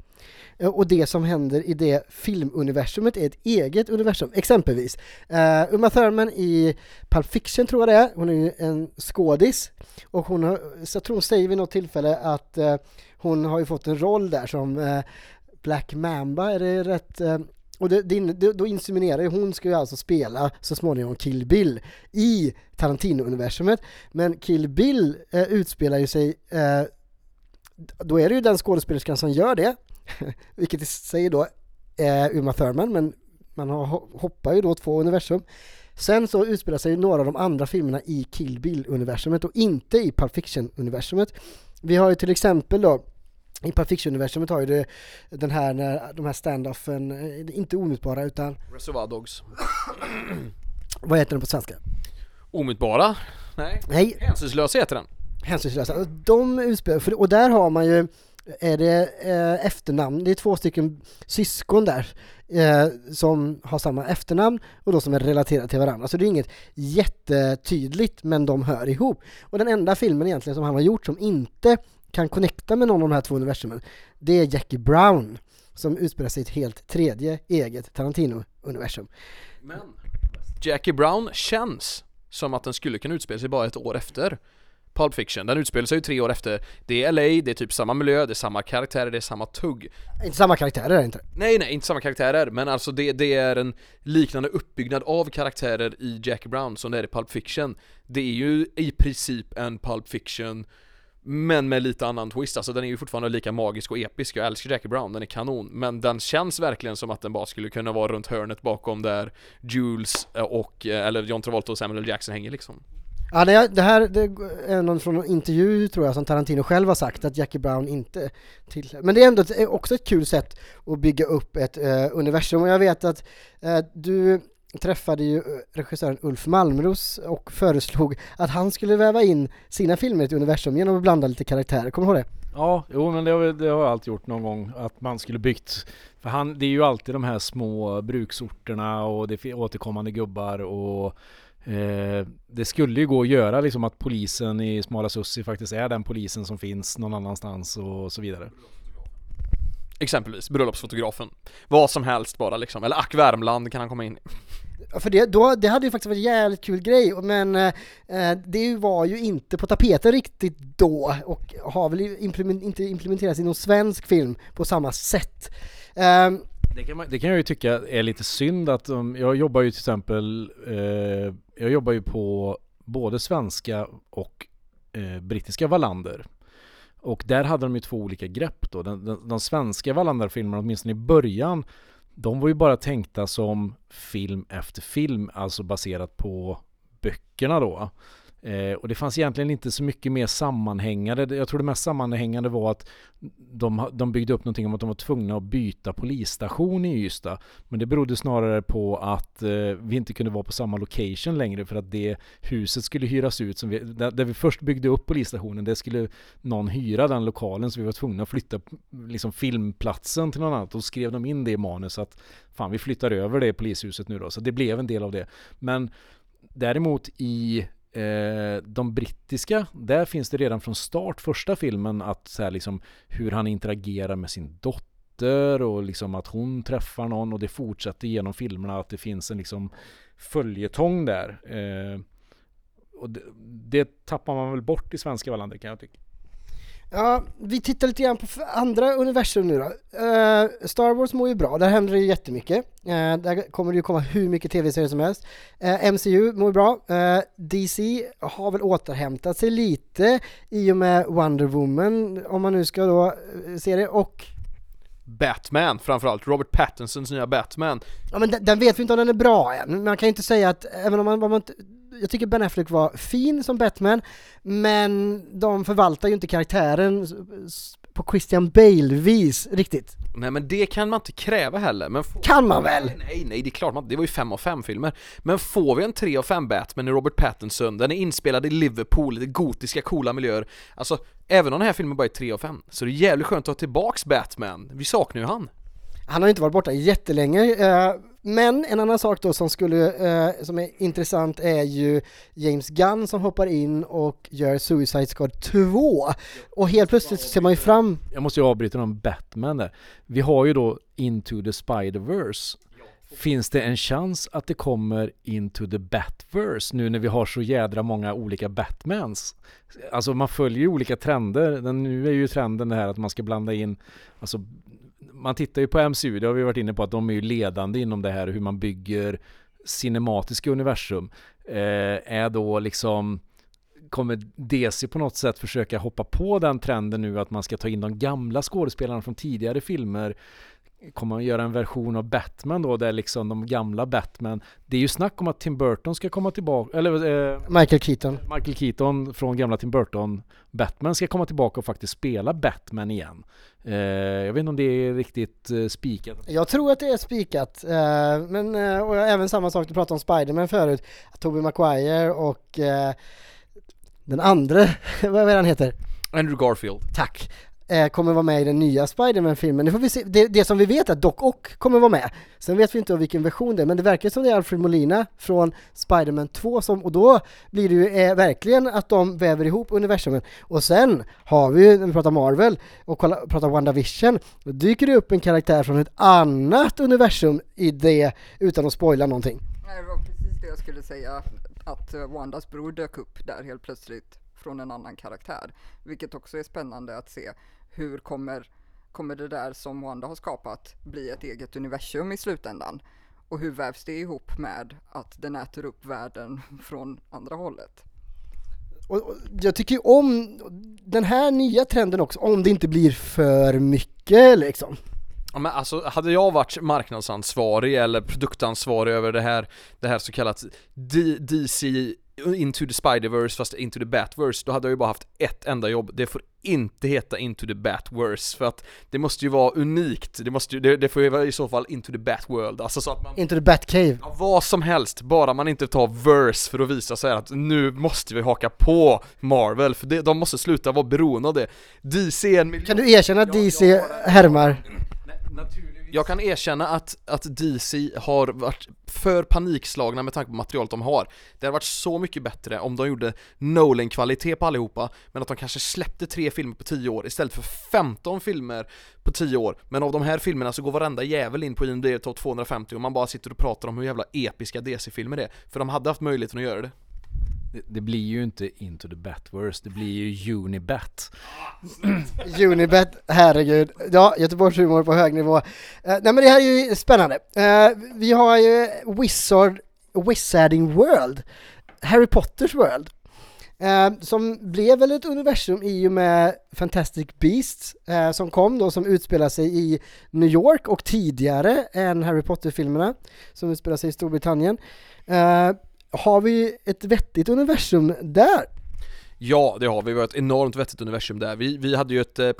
Eh, och det som händer i det filmuniversumet är ett eget universum. Exempelvis uh, Uma Thurman i Pulp Fiction tror jag det är, hon är ju en skådis och hon har, så jag tror hon säger vid något tillfälle att uh, hon har ju fått en roll där som uh, Black Mamba, är det rätt? Och det, det, då inseminerar ju, hon ska ju alltså spela så småningom Kill Bill i Tarantino-universumet. Men Kill Bill eh, utspelar ju sig eh, då är det ju den skådespelerskan som gör det vilket i sig då är Uma Thurman, men man hoppar ju då två universum. Sen så utspelar sig några av de andra filmerna i Kill Bill-universumet och inte i Pulp Fiction-universumet. Vi har ju till exempel då i Pulp Fiction-universumet har ju det, den här, när de här standoffen, eh, inte omutbara utan... Reservoir Dogs. Vad heter den på svenska? Omutbara? Nej. Nej. Hänsynslösa heter den. Hänsynslösa. De utspelar, och där har man ju är det eh, efternamn, det är två stycken syskon där eh, som har samma efternamn och då som är relaterade till varandra. Så det är inget jättetydligt men de hör ihop. Och den enda filmen egentligen som han har gjort som inte kan connecta med någon av de här två universumen, det är Jackie Brown som utspelar sig i ett helt tredje eget Tarantino-universum. Men Jackie Brown känns som att den skulle kunna utspela sig bara ett år efter. Pulp Fiction, den utspelar sig ju tre år efter Det är LA, det är typ samma miljö, det är samma karaktärer, det är samma tugg Inte samma karaktärer inte? Nej nej, inte samma karaktärer, men alltså det, det är en liknande uppbyggnad av karaktärer i Jackie Brown som det är i Pulp Fiction Det är ju i princip en Pulp Fiction men med lite annan twist, alltså den är ju fortfarande lika magisk och episk, jag älskar Jackie Brown, den är kanon. Men den känns verkligen som att den bara skulle kunna vara runt hörnet bakom där Jules eh, och, eh, eller John Travolta och Samuel L. Jackson hänger liksom. Ja, det, här det är någon från en intervju tror jag som Tarantino själv har sagt att Jackie Brown inte till Men det är ändå också ett kul sätt att bygga upp ett eh, universum. Och jag vet att eh, du träffade ju eh, regissören Ulf Malmros och föreslog att han skulle väva in sina filmer i ett universum genom att blanda lite karaktärer, kommer du ihåg det? Ja, jo men det har, det har jag alltid gjort någon gång att man skulle byggt För han, det är ju alltid de här små bruksorterna och det är återkommande gubbar och eh, Det skulle ju gå att göra liksom att polisen i Smala Sussi faktiskt är den polisen som finns någon annanstans och så vidare Exempelvis bröllopsfotografen Vad som helst bara liksom, eller Ack Värmland kan han komma in i Ja, för det, då, det hade ju faktiskt varit en jävligt kul grej, men eh, det var ju inte på tapeten riktigt då och har väl implement, inte implementerats i någon svensk film på samma sätt. Eh, det kan, man, det kan jag ju tycka är lite synd att um, jag jobbar ju till exempel, eh, jag jobbar ju på både svenska och eh, brittiska Wallander. Och där hade de ju två olika grepp då. Den, den, de svenska Wallander-filmerna, åtminstone i början, de var ju bara tänkta som film efter film, alltså baserat på böckerna då. Eh, och det fanns egentligen inte så mycket mer sammanhängande. Jag tror det mest sammanhängande var att de, de byggde upp någonting om att de var tvungna att byta polisstation i Ystad. Men det berodde snarare på att eh, vi inte kunde vara på samma location längre för att det huset skulle hyras ut. Som vi, där, där vi först byggde upp polisstationen, det skulle någon hyra den lokalen så vi var tvungna att flytta liksom, filmplatsen till något annat. Och skrev de in det i manus att fan vi flyttar över det polishuset nu då. Så det blev en del av det. Men däremot i Eh, de brittiska, där finns det redan från start, första filmen, att så här, liksom, hur han interagerar med sin dotter och liksom att hon träffar någon och det fortsätter genom filmerna att det finns en liksom följetong där. Eh, och det, det, tappar man väl bort i svenska Wallander kan jag tycka. Ja, vi tittar lite grann på andra universum nu då. Uh, Star Wars mår ju bra, där händer det ju jättemycket. Uh, där kommer det ju komma hur mycket tv-serier som helst. Uh, eh, MCU mår bra. DC har väl återhämtat sig lite i och med Wonder Woman, om man nu ska då se det, och Batman framförallt, Robert Pattinsons nya Batman. Ja men den, den vet vi inte om den är bra än, man kan ju inte säga att, även om man, om man jag tycker Ben Affleck var fin som Batman, men de förvaltar ju inte karaktären på Christian Bale-vis riktigt. Nej men det kan man inte kräva heller, men Kan man väl? Nej, nej, det är klart man det var ju fem av fem filmer Men får vi en tre av fem Batman i Robert Pattinson, den är inspelad i Liverpool, i gotiska coola miljöer Alltså, även om den här filmen bara är tre av fem, så är det jävligt skönt att ha tillbaks Batman, vi saknar ju han Han har ju inte varit borta jättelänge, eh, men en annan sak då som skulle, eh, som är intressant är ju James Gunn som hoppar in och gör Suicide Squad 2. Och helt plötsligt så ser man ju fram... Jag måste ju avbryta om Batman där. Vi har ju då Into the Spider-Verse. Finns det en chans att det kommer Into the Batverse nu när vi har så jädra många olika Batmans? Alltså man följer ju olika trender. Den, nu är ju trenden det här att man ska blanda in alltså man tittar ju på MCU, det har vi varit inne på att de är ju ledande inom det här hur man bygger cinematiska universum. Eh, är då liksom kommer DC på något sätt försöka hoppa på den trenden nu att man ska ta in de gamla skådespelarna från tidigare filmer kommer man göra en version av Batman då där liksom de gamla Batman Det är ju snack om att Tim Burton ska komma tillbaka eller eh, Michael Keaton Michael Keaton från gamla Tim Burton Batman ska komma tillbaka och faktiskt spela Batman igen eh, Jag vet inte om det är riktigt eh, spikat Jag tror att det är spikat eh, men eh, och även samma sak du pratade om Spiderman förut Tobey Maguire och eh, den andra, vad är han heter? Andrew Garfield Tack! Eh, kommer vara med i den nya Spiderman-filmen. Det, får vi se. Det, det, som vi vet är att Doc Ock kommer vara med. Sen vet vi inte vilken version det är, men det verkar som det är Alfred Molina från Spiderman 2 som, och då blir det ju eh, verkligen att de väver ihop universumen. Och sen har vi ju, när vi pratar Marvel och kolla, pratar WandaVision, då dyker det upp en karaktär från ett annat universum i det, utan att spoila någonting. Det var precis det jag skulle säga, att eh, Wandas bror dök upp där helt plötsligt från en annan karaktär. Vilket också är spännande att se hur kommer, kommer det där som Wanda har skapat bli ett eget universum i slutändan? Och hur vävs det ihop med att den äter upp världen från andra hållet? Och, och jag tycker ju om den här nya trenden också, om det inte blir för mycket liksom. Ja, men alltså, hade jag varit marknadsansvarig eller produktansvarig över det här, det här så kallat D- DC Into the Spider-Verse fast Into the Batverse, då hade jag ju bara haft ett enda jobb. Det får inte heta Into the Batverse för att det måste ju vara unikt. Det måste ju, det, det får ju vara i så fall Into the Batworld, alltså så att man Into the Batcave. Ja, vad som helst, bara man inte tar verse för att visa sig att nu måste vi haka på Marvel, för det, de måste sluta vara beroende av det. DC är en miljon... Kan du erkänna att DC härmar? Jag kan erkänna att, att DC har varit för panikslagna med tanke på materialet de har. Det hade varit så mycket bättre om de gjorde Nolan-kvalitet på allihopa, men att de kanske släppte tre filmer på 10 år istället för 15 filmer på 10 år. Men av de här filmerna så går varenda jävel in på IMDb topp 250 och man bara sitter och pratar om hur jävla episka DC-filmer det är. För de hade haft möjligheten att göra det. Det, det blir ju inte Into the Batverse, det blir ju unibet Unibet, herregud. Ja, Göteborgs humor på hög nivå. Uh, nej men det här är ju spännande. Uh, vi har ju Wizard, Wizarding World, Harry Potters World. Eh, som blev väl ett universum i och med Fantastic Beasts eh, som kom då som utspelar sig i New York och tidigare än Harry Potter-filmerna som utspelar sig i Storbritannien. Eh, har vi ett vettigt universum där? Ja, det har vi. Vi har ett enormt vettigt universum där. Vi, vi hade ju ett, eh,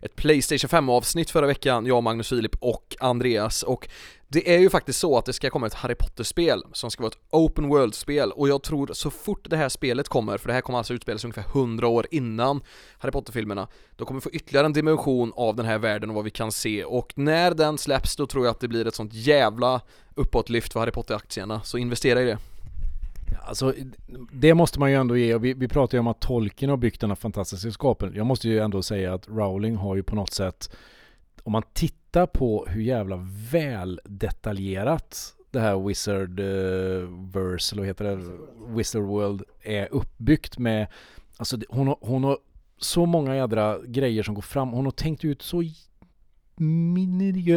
ett Playstation 5-avsnitt förra veckan, jag, Magnus Filip och Andreas, och det är ju faktiskt så att det ska komma ett Harry Potter-spel som ska vara ett Open World-spel och jag tror så fort det här spelet kommer, för det här kommer alltså utspelas ungefär 100 år innan Harry Potter-filmerna, då kommer vi få ytterligare en dimension av den här världen och vad vi kan se och när den släpps då tror jag att det blir ett sånt jävla uppåtlyft för Harry Potter-aktierna, så investera i det. Alltså, det måste man ju ändå ge. Och vi, vi pratar ju om att Tolkien har byggt den här fantastiska skapen. Jag måste ju ändå säga att Rowling har ju på något sätt, om man tittar på hur jävla väl detaljerat det här Wizard uh, Verse, eller vad heter det? Wizard World är uppbyggt med, alltså hon har, hon har så många jädra grejer som går fram. Hon har tänkt ut så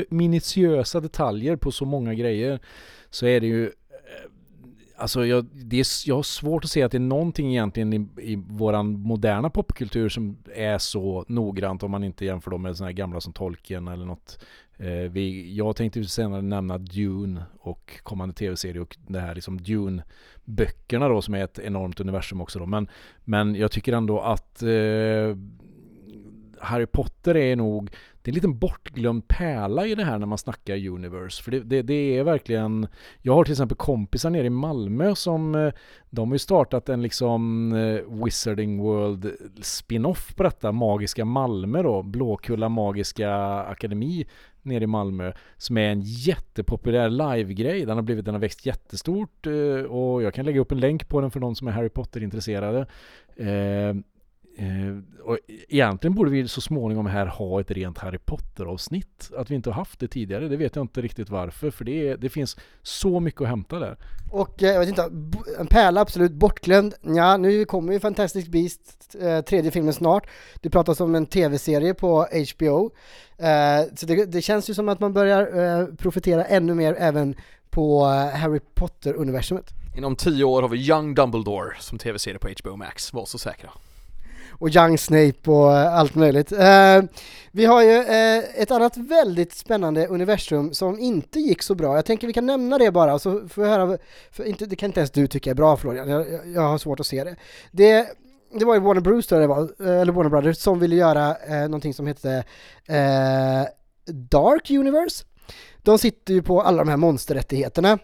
minutiösa detaljer på så många grejer. Så är det ju Alltså jag, det är, jag har svårt att se att det är någonting egentligen i, i våran moderna popkultur som är så noggrant om man inte jämför dem med sådana här gamla som Tolkien eller något. Eh, vi, jag tänkte senare nämna Dune och kommande tv-serie och det här liksom Dune-böckerna då som är ett enormt universum också då. Men, men jag tycker ändå att eh, Harry Potter är nog det är en liten bortglömd pärla i det här när man snackar Universe. För det, det, det är verkligen Jag har till exempel kompisar nere i Malmö som eh, De har ju startat en liksom eh, Wizarding World spin-off på detta Magiska Malmö då Blåkulla Magiska Akademi nere i Malmö som är en jättepopulär live-grej. Den har blivit, den har växt jättestort eh, och jag kan lägga upp en länk på den för de som är Harry Potter-intresserade. Eh, och egentligen borde vi så småningom här ha ett rent Harry Potter-avsnitt. Att vi inte har haft det tidigare, det vet jag inte riktigt varför. För det, är, det finns så mycket att hämta där. Och eh, jag vet inte, en pärla absolut bortglömd. Ja, nu kommer ju Fantastic Beast, eh, tredje filmen snart. Det pratas om en tv-serie på HBO. Eh, så det, det känns ju som att man börjar eh, profitera ännu mer även på eh, Harry Potter-universumet. Inom 10 år har vi Young Dumbledore som tv-serie på HBO Max, var så säkra och Young Snape och eh, allt möjligt. Eh, vi har ju eh, ett annat väldigt spännande universum som inte gick så bra. Jag tänker vi kan nämna det bara, så får jag höra, för inte, det kan inte ens du tycka är bra Florian, jag, jag, har svårt att se det. Det, det var ju Warner Bros det var, eh, eller Warner Brothers, som ville göra eh, någonting som hette eh, Dark Universe. De sitter ju på alla de här monsterrättigheterna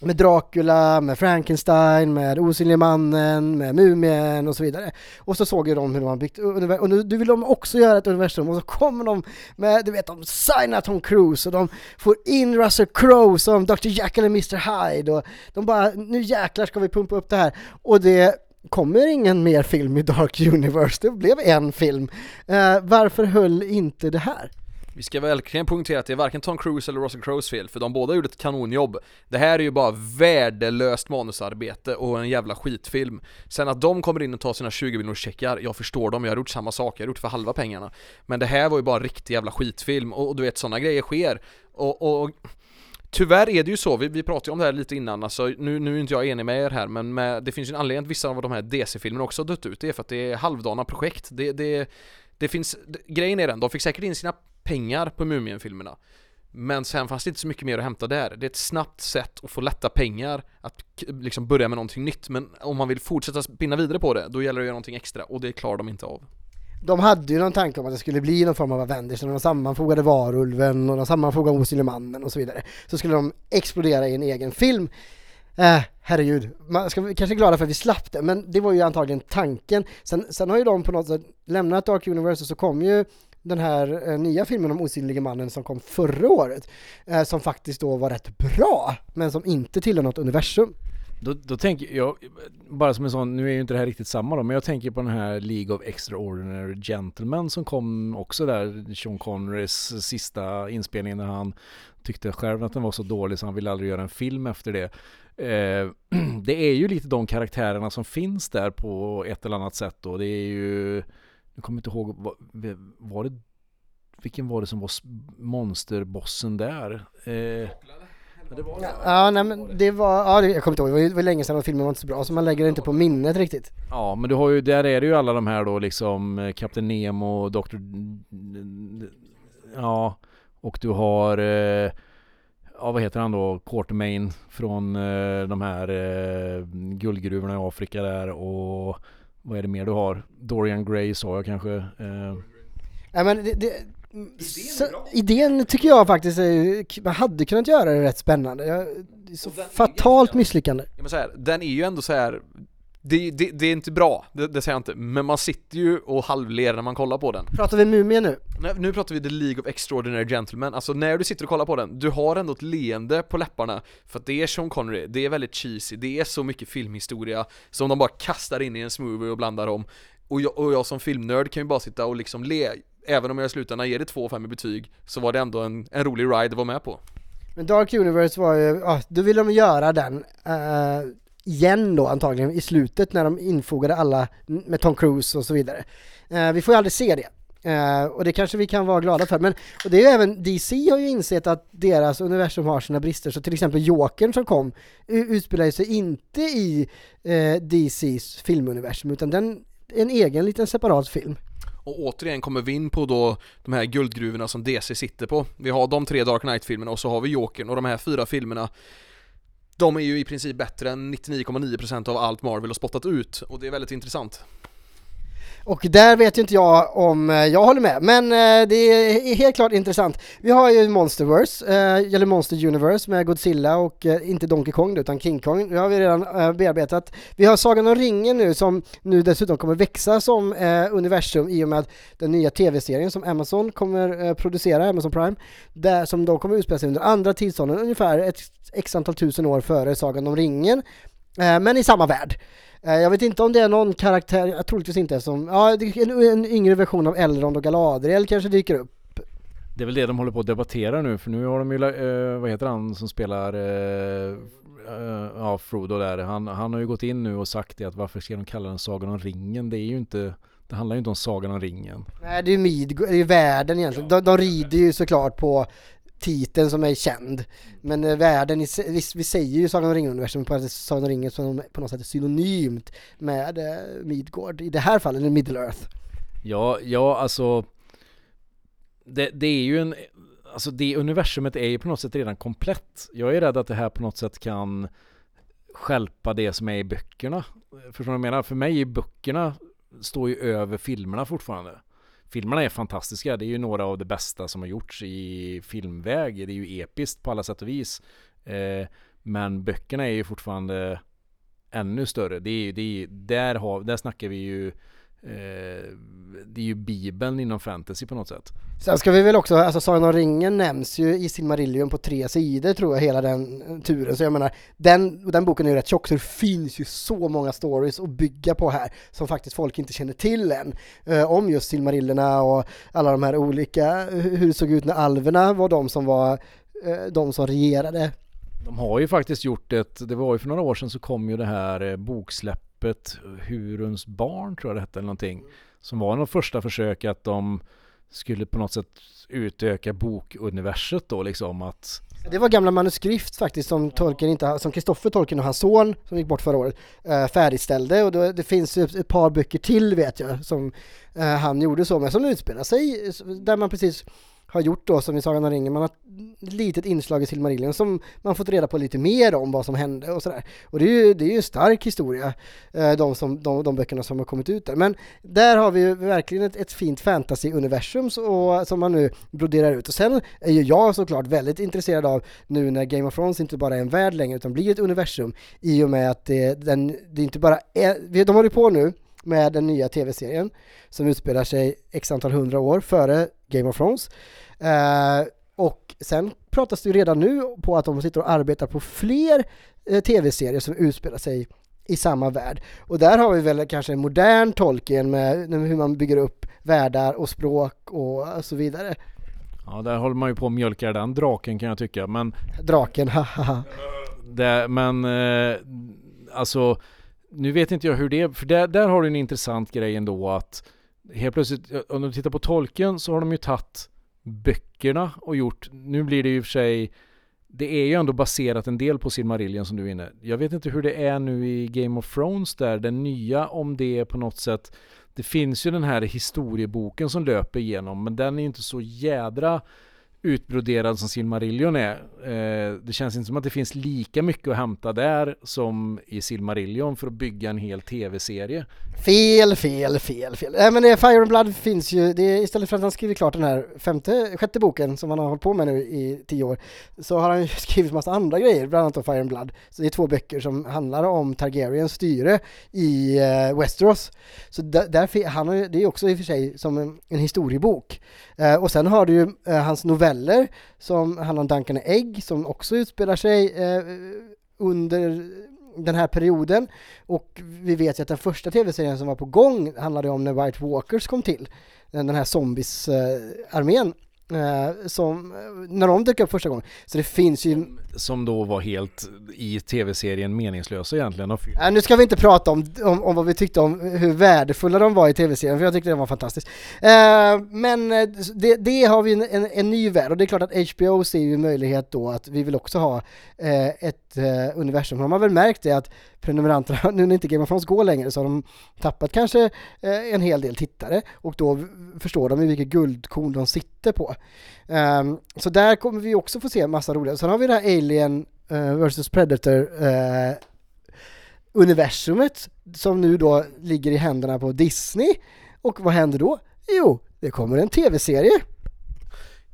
med Dracula, med Frankenstein, med Osynlige mannen, med Mumien och så vidare. Och så såg ju de hur de har byggt universum, och nu, nu vill de också göra ett universum och så kommer de med, du vet, de signar Tom Cruise och de får in Russell Crowe som Dr. Jekyll och Mr. Hyde och de bara, nu jäklar ska vi pumpa upp det här. Och det kommer ingen mer film i Dark Universe, det blev en film. Uh, varför höll inte det här? Vi ska verkligen poängtera att det är varken Tom Cruise eller Russell Crowes fel, för de båda gjorde ett kanonjobb. Det här är ju bara värdelöst manusarbete och en jävla skitfilm. Sen att de kommer in och tar sina 20 miljoner checkar, jag förstår dem, jag har gjort samma sak, jag har gjort för halva pengarna. Men det här var ju bara riktig jävla skitfilm, och, och du vet sådana grejer sker. Och, och Tyvärr är det ju så, vi, vi pratade ju om det här lite innan, alltså, nu, nu är inte jag enig med er här men med, det finns ju en anledning att vissa av de här DC-filmerna också har dött ut, det är för att det är halvdana projekt. Det, det, det finns, det, grejen är den, de fick säkert in sina pengar på Mumien-filmerna. Men sen fanns det inte så mycket mer att hämta där. Det är ett snabbt sätt att få lätta pengar, att liksom börja med någonting nytt. Men om man vill fortsätta spinna vidare på det, då gäller det att göra någonting extra och det klarar de inte av. De hade ju någon tanke om att det skulle bli någon form av Avengers, när de sammanfogade Varulven och de sammanfogade osynlig mannen och så vidare. Så skulle de explodera i en egen film. Eh, herregud, man ska kanske glada för att vi slapp det, men det var ju antagligen tanken. Sen, sen har ju de på något sätt lämnat Dark Universe och så kom ju den här eh, nya filmen om Osynlige mannen som kom förra året, eh, som faktiskt då var rätt bra, men som inte tillhör något universum. Då, då tänker jag, bara som en sån, nu är ju inte det här riktigt samma då, men jag tänker på den här League of Extraordinary Gentlemen som kom också där, Sean Connerys sista inspelning när han tyckte själv att den var så dålig så han ville aldrig göra en film efter det. Eh, det är ju lite de karaktärerna som finns där på ett eller annat sätt då. Det är ju, jag kommer inte ihåg, var, var det, vilken var det som var monsterbossen där? Eh, men det var, Ja, nej men det var, ja jag kommer inte ihåg, det var, länge sedan och filmen var inte så bra, så man lägger det inte på minnet riktigt. Ja, men du har ju, där är det ju alla de här då liksom eh, Kapten Nemo, Dr. Ja, och du har eh, Ja vad heter han då? Quartermain från eh, de här eh, guldgruvorna i Afrika där och Vad är det mer du har? Dorian Gray sa jag kanske eh, Ja men det, det, så, idén tycker jag faktiskt är, man hade kunnat göra det rätt spännande. Jag, det är så fatalt misslyckande. Ja, men så här, den är ju ändå så här. Det, det, det är inte bra, det, det säger jag inte, men man sitter ju och halvler när man kollar på den. Pratar vi Mumien nu? Nej, Nu pratar vi The League of Extraordinary Gentlemen, alltså när du sitter och kollar på den, du har ändå ett leende på läpparna. För att det är Sean Connery, det är väldigt cheesy, det är så mycket filmhistoria Som de bara kastar in i en smoothie och blandar om. Och jag, och jag som filmnörd kan ju bara sitta och liksom le. Även om jag i slutändan ger det 2-5 i betyg Så var det ändå en, en rolig ride att vara med på. Men Dark Universe var ju, ja, då ville de göra den eh, igen då antagligen i slutet när de infogade alla med Tom Cruise och så vidare. Eh, vi får ju aldrig se det. Eh, och det kanske vi kan vara glada för. Men och det är ju även, DC har ju insett att deras universum har sina brister. Så till exempel Jokern som kom utspelar ju sig inte i eh, DCs filmuniversum utan den är en egen liten separat film. Och återigen kommer vi in på då de här guldgruvorna som DC sitter på. Vi har de tre Dark Knight-filmerna och så har vi Jokern och de här fyra filmerna de är ju i princip bättre än 99,9% av allt Marvel har spottat ut och det är väldigt intressant. Och där vet ju inte jag om eh, jag håller med, men eh, det är helt klart intressant. Vi har ju Monsterverse, eh, eller Monster Universe med Godzilla och eh, inte Donkey Kong utan King Kong. Det har vi redan eh, bearbetat. Vi har Sagan om ringen nu som nu dessutom kommer växa som eh, universum i och med den nya tv-serien som Amazon kommer eh, producera, Amazon Prime, där, som då kommer utspela sig under andra tidsåldern, ungefär ett x antal tusen år före Sagan om ringen, eh, men i samma värld. Eh, Jag vet inte om det är någon karaktär, jag troligtvis inte, som, ja, en, en yngre version av Elrond och Galadriel kanske dyker upp. Det är väl det de håller på att debattera nu för nu har de ju, eh, vad heter han som spelar eh, eh, ja, Frodo där. Han, han har ju gått in nu och sagt det att varför ska de kalla den Sagan om ringen? Det är ju inte, det handlar ju inte om Sagan om ringen. Nej, det är ju Midgård, det är ju världen egentligen. De, de rider ju såklart på titeln som är känd. Men eh, världen, i, vi, vi säger ju Sagan om ringen-universum på att Sagan om ringen som på något sätt är synonymt med eh, Midgård. I det här fallet, eller Middle Earth. Ja, ja alltså det, det är ju en Alltså det universumet är ju på något sätt redan komplett. Jag är rädd att det här på något sätt kan skälpa det som är i böckerna. Förstår du vad jag menar? För mig är böckerna står ju över filmerna fortfarande. Filmerna är fantastiska. Det är ju några av det bästa som har gjorts i filmväg. Det är ju episkt på alla sätt och vis. Eh, men böckerna är ju fortfarande ännu större. Det är, det är, där, har, där snackar vi ju det är ju bibeln inom fantasy på något sätt. Sen ska vi väl också, alltså Sagan om ringen nämns ju i Silmarillion på tre sidor tror jag, hela den eh, turen. Så jag menar, den, den boken är ju rätt tjock så det finns ju så många stories att bygga på här som faktiskt folk inte känner till än. Eh, om just Silmarillerna och alla de här olika, hur det såg ut när alverna var de som var eh, de som regerade. De har ju faktiskt gjort ett, det var ju för några år sedan så kom ju det här eh, boksläppet Huruns barn tror jag det hette eller någonting. Som var något första försök att de skulle på något sätt utöka bokuniverset då liksom att Det var gamla manuskript faktiskt som Tolkien inte, som Kristoffer Tolkien och hans son som gick bort förra året eh, färdigställde och då, det finns ett par böcker till vet jag som eh, han gjorde så med som utspelar sig där man precis har gjort då som i Sagan om ringen, man har ett litet inslag i Silmarillion som man fått reda på lite mer om vad som hände och sådär. Och det är ju, det är ju en stark historia, eh, de, som, de, de böckerna som har kommit ut där. Men där har vi ju verkligen ett, ett fint fantasy-universum som man nu broderar ut. Och sen är ju jag såklart väldigt intresserad av nu när Game of Thrones inte bara är en värld längre utan blir ett universum i och med att det, den, det inte bara är, de håller på nu med den nya tv-serien som utspelar sig x antal hundra år före Game of Thrones. Eh, och sen pratas det ju redan nu på att de sitter och arbetar på fler eh, tv-serier som utspelar sig i samma värld. Och där har vi väl kanske en modern Tolkien med hur man bygger upp världar och språk och så vidare. Ja, där håller man ju på och mjölkar den draken kan jag tycka. Men, Draken, haha. men eh, alltså, nu vet inte jag hur det är, för där, där har du en intressant grej ändå att helt plötsligt, om du tittar på tolken så har de ju tagit böckerna och gjort, nu blir det ju i och för sig det är ju ändå baserat en del på Silmarillion som du är inne. Jag vet inte hur det är nu i Game of Thrones där, den nya, om det är på något sätt det finns ju den här historieboken som löper igenom, men den är inte så jädra utbroderad som Silmarillion är. Eh, det känns inte som att det finns lika mycket att hämta där som i Silmarillion för att bygga en hel tv-serie. Fel, fel, fel, fel. Nej men det, Fire and Blood finns ju, det är, istället för att han skriver klart den här femte, sjätte boken som han har hållit på med nu i tio år, så har han ju skrivit massa andra grejer, bland annat om Fire and Blood. Så det är två böcker som handlar om Targaryens styre i eh, Westeros. Så där, där, han har, ju- det är också i och för sig som en, en historiebok. Eh, och sen har du ju eh, hans eller som handlar om Duncan Egg som också utspelar sig eh, under den här perioden. Och vi vet ju att den första tv-serien som var på gång handlade om när White Walkers kom till. Den här zombies-armén. Eh, som, när de dök upp första gången. Så det finns ju Som då var helt i tv-serien meningslösa egentligen. Och Nej, nu ska vi inte prata om, om, om vad vi tyckte om hur värdefulla de var i tv-serien, för jag tyckte den var fantastisk. Eh, men eh, det, det har vi en, en, en ny värld och det är klart att HBO ser ju möjlighet då att vi vill också ha eh, ett eh, universum. De har väl märkt det att prenumeranterna, nu när inte Game of Thrones går längre så har de tappat kanske eh, en hel del tittare och då förstår de ju vilket guldkorn de sitter på. Um, så där kommer vi också få se massa roliga. Sen har vi det här Alien eh, uh, vs Predator uh, universumet som nu då ligger i händerna på Disney. Och vad händer då? Jo, det kommer en tv-serie.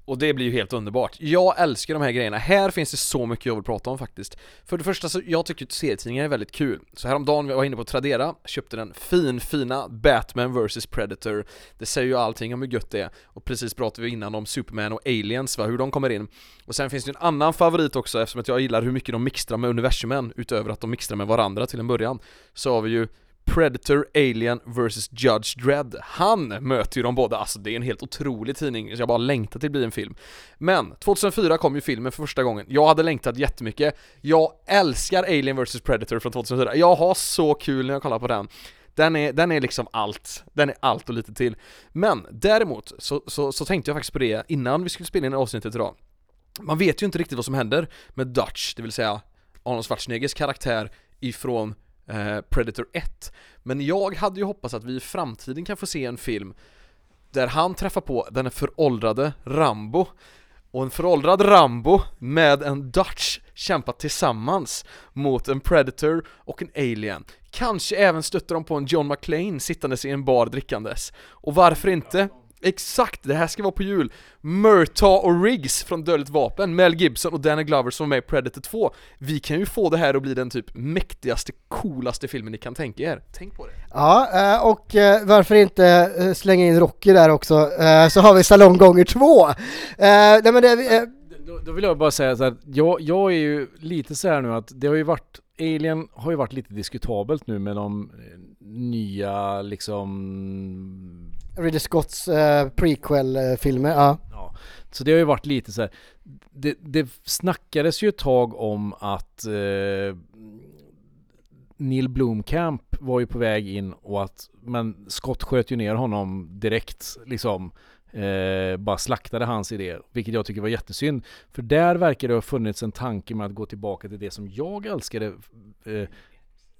Och det blir ju helt underbart. Jag älskar de här grejerna. Här finns det så mycket jag vill prata om faktiskt. För det första så, jag tycker att serietidningar är väldigt kul. Så häromdagen var jag inne på Tradera, köpte den fin, fina Batman vs Predator. Det säger ju allting om hur gött det är. Och precis pratade vi innan om Superman och Aliens, va, hur de kommer in. Och sen finns det en annan favorit också eftersom att jag gillar hur mycket de mixtrar med universumen, utöver att de mixtrar med varandra till en början. Så har vi ju Predator Alien vs Judge Dredd. Han möter ju de båda, alltså det är en helt otrolig tidning, så jag bara längtar till att bli en film. Men 2004 kom ju filmen för första gången. Jag hade längtat jättemycket. Jag älskar Alien vs Predator från 2004. Jag har så kul när jag kollar på den. Den är, den är liksom allt. Den är allt och lite till. Men däremot så, så, så tänkte jag faktiskt på det innan vi skulle spela in avsnittet idag. Man vet ju inte riktigt vad som händer med Dutch, det vill säga Arnold Schwarzeneggers karaktär ifrån eh, Predator 1. Men jag hade ju hoppats att vi i framtiden kan få se en film där han träffar på den föråldrade Rambo och en föråldrad Rambo med en Dutch kämpar tillsammans mot en Predator och en Alien. Kanske även stöter de på en John McClane sittandes i en bar drickandes. Och varför inte? Exakt, det här ska vara på jul. Murtaugh och Riggs från Dödligt Vapen, Mel Gibson och Danny Glover som är med i Predator 2. Vi kan ju få det här att bli den typ mäktigaste, coolaste filmen ni kan tänka er. Tänk på det. Ja, eh, och eh, varför inte eh, slänga in Rocky där också, så har vi Salong gånger två. Eh, Nej men det, Då, då vill jag bara säga så här, jag, jag är ju lite så här nu att det har ju varit, Alien har ju varit lite diskutabelt nu med de nya liksom Ridley Scotts eh, prequel-filmer, ja. Ja, så det har ju varit lite så här. Det, det snackades ju ett tag om att eh, Neil Blomkamp var ju på väg in och att, men Scott sköt ju ner honom direkt liksom eh, bara slaktade hans idé, vilket jag tycker var jättesynd. För där verkar det ha funnits en tanke med att gå tillbaka till det som jag älskade eh,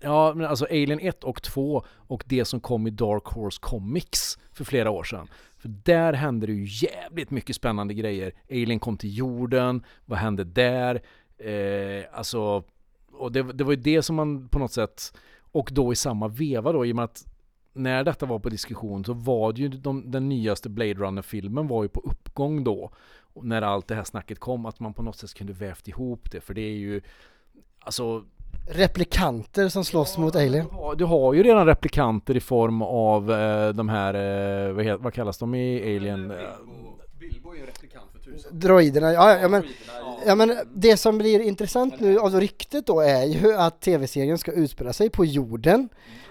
Ja, men alltså Alien 1 och 2 och det som kom i Dark Horse Comics för flera år sedan. För där hände det ju jävligt mycket spännande grejer. Alien kom till jorden, vad hände där? Eh, alltså, och det, det var ju det som man på något sätt, och då i samma veva då, i och med att när detta var på diskussion så var det ju de, den nyaste Blade Runner-filmen var ju på uppgång då. Och när allt det här snacket kom, att man på något sätt kunde vävt ihop det, för det är ju Alltså Replikanter som slåss mot Alien. du har, du har ju redan replikanter i form av eh, de här, eh, vad, vad kallas de i Alien? Eh, Bilbo är ju en replikant för tusan. Droiderna, ja, ja, men, ja men det som blir intressant nu av ryktet då är ju att tv-serien ska utspela sig på jorden.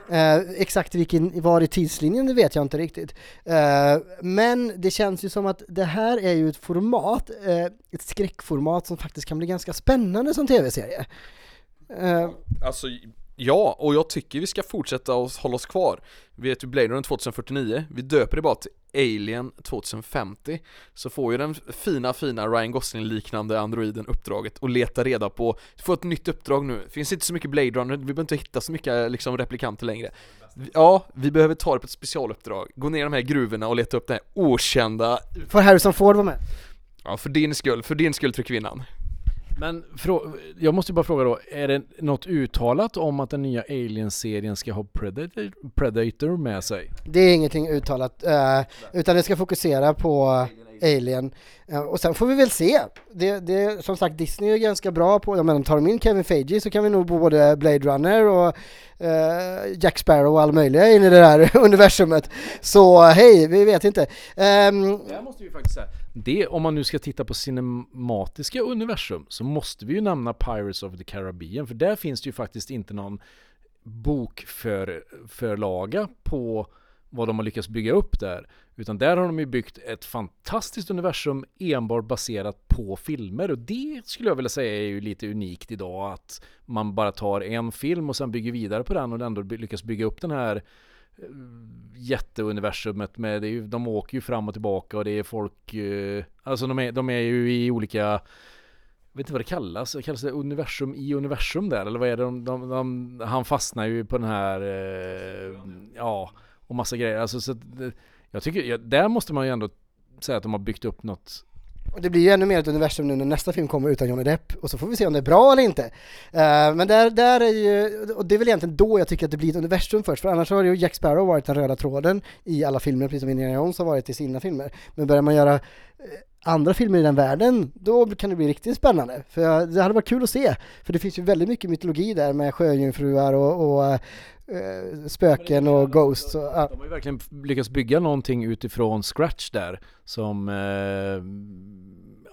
Eh, exakt vilken, var i tidslinjen det vet jag inte riktigt. Eh, men det känns ju som att det här är ju ett format, eh, ett skräckformat som faktiskt kan bli ganska spännande som tv-serie. Eh, Alltså, ja, och jag tycker vi ska fortsätta att hålla oss kvar. Vi heter ju Blade Runner 2049, vi döper det bara till Alien 2050 Så får ju den fina fina Ryan Gosling-liknande androiden uppdraget och leta reda på, du får ett nytt uppdrag nu, finns inte så mycket Blade Runner, vi behöver inte hitta så mycket liksom replikanter längre. Ja, vi behöver ta det på ett specialuppdrag, gå ner i de här gruvorna och leta upp det här okända får Harrison Ford vara med? Ja, för din skull, för din skull trycker vi namn men jag måste bara fråga då, är det något uttalat om att den nya Alien-serien ska ha Predator, Predator med sig? Det är ingenting uttalat, eh, utan det ska fokusera på Alien. Alien eh, och sen får vi väl se. Det, det, som sagt, Disney är ganska bra på, jag menar, tar de in Kevin Feige så kan vi nog både Blade Runner och eh, Jack Sparrow och all möjliga in i det här universumet. Så hej, vi vet inte. Um, måste vi faktiskt säga, det, om man nu ska titta på cinematiska universum så måste vi ju nämna Pirates of the Caribbean för där finns det ju faktiskt inte någon bokförlaga på vad de har lyckats bygga upp där. Utan där har de ju byggt ett fantastiskt universum enbart baserat på filmer och det skulle jag vilja säga är ju lite unikt idag att man bara tar en film och sen bygger vidare på den och ändå lyckas bygga upp den här eh, jätteuniversumet med, det är ju, de åker ju fram och tillbaka och det är folk, eh, alltså de är, de är ju i olika jag vet inte vad det kallas, kallas det universum i universum där eller vad är det? De, de, de, han fastnar ju på den här, eh, ja, och massa grejer. Alltså, så att, det- jag tycker, ja, där måste man ju ändå säga att de har byggt upp något och det blir ju ännu mer ett universum nu när nästa film kommer utan Johnny Depp och så får vi se om det är bra eller inte. Uh, men där, där är ju, och det är väl egentligen då jag tycker att det blir ett universum först, för annars har ju Jack Sparrow varit den röda tråden i alla filmer, precis som Indiana Jones har varit i sina filmer. Men börjar man göra eh, andra filmer i den världen, då kan det bli riktigt spännande. För det hade varit kul att se, för det finns ju väldigt mycket mytologi där med sjöjungfruar och, och eh, spöken och ghosts. Och, ja. De har ju verkligen lyckats bygga någonting utifrån scratch där som, eh,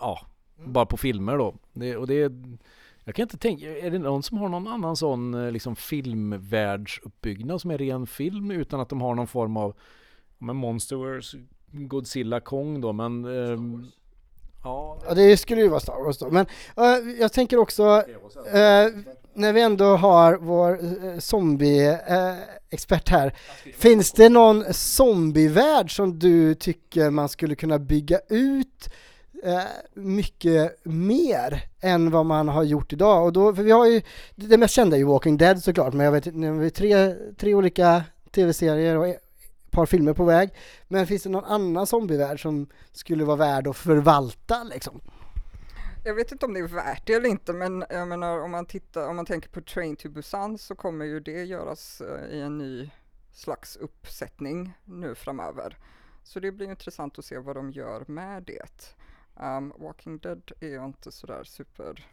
ja, bara på filmer då. Det, och det jag kan inte tänka, är det någon som har någon annan sån eh, liksom filmvärldsuppbyggnad som är ren film utan att de har någon form av, men Monsters, Godzilla, Kong då, men ehm, Ja, Ja, det skulle ju vara Star Wars då. Men eh, jag tänker också, eh, när vi ändå har vår uh, zombie-expert här, finns det någon zombievärld som du tycker man skulle kunna bygga ut eh, mycket mer än vad man har gjort idag? Och då, för vi har ju, det mest kända är ju Walking Dead såklart, men jag vet inte, vi har tre, tre olika tv-serier och ett par filmer på väg. Men finns det någon annan zombievärld som skulle vara värd att förvalta liksom? Jag vet inte om det är värt det eller inte, men jag menar om man tittar, om man tänker på Train to Busan så kommer ju det göras eh, i en ny slags uppsättning nu framöver. Så det blir intressant att se vad de gör med det. Um, Walking Dead är jag inte sådär super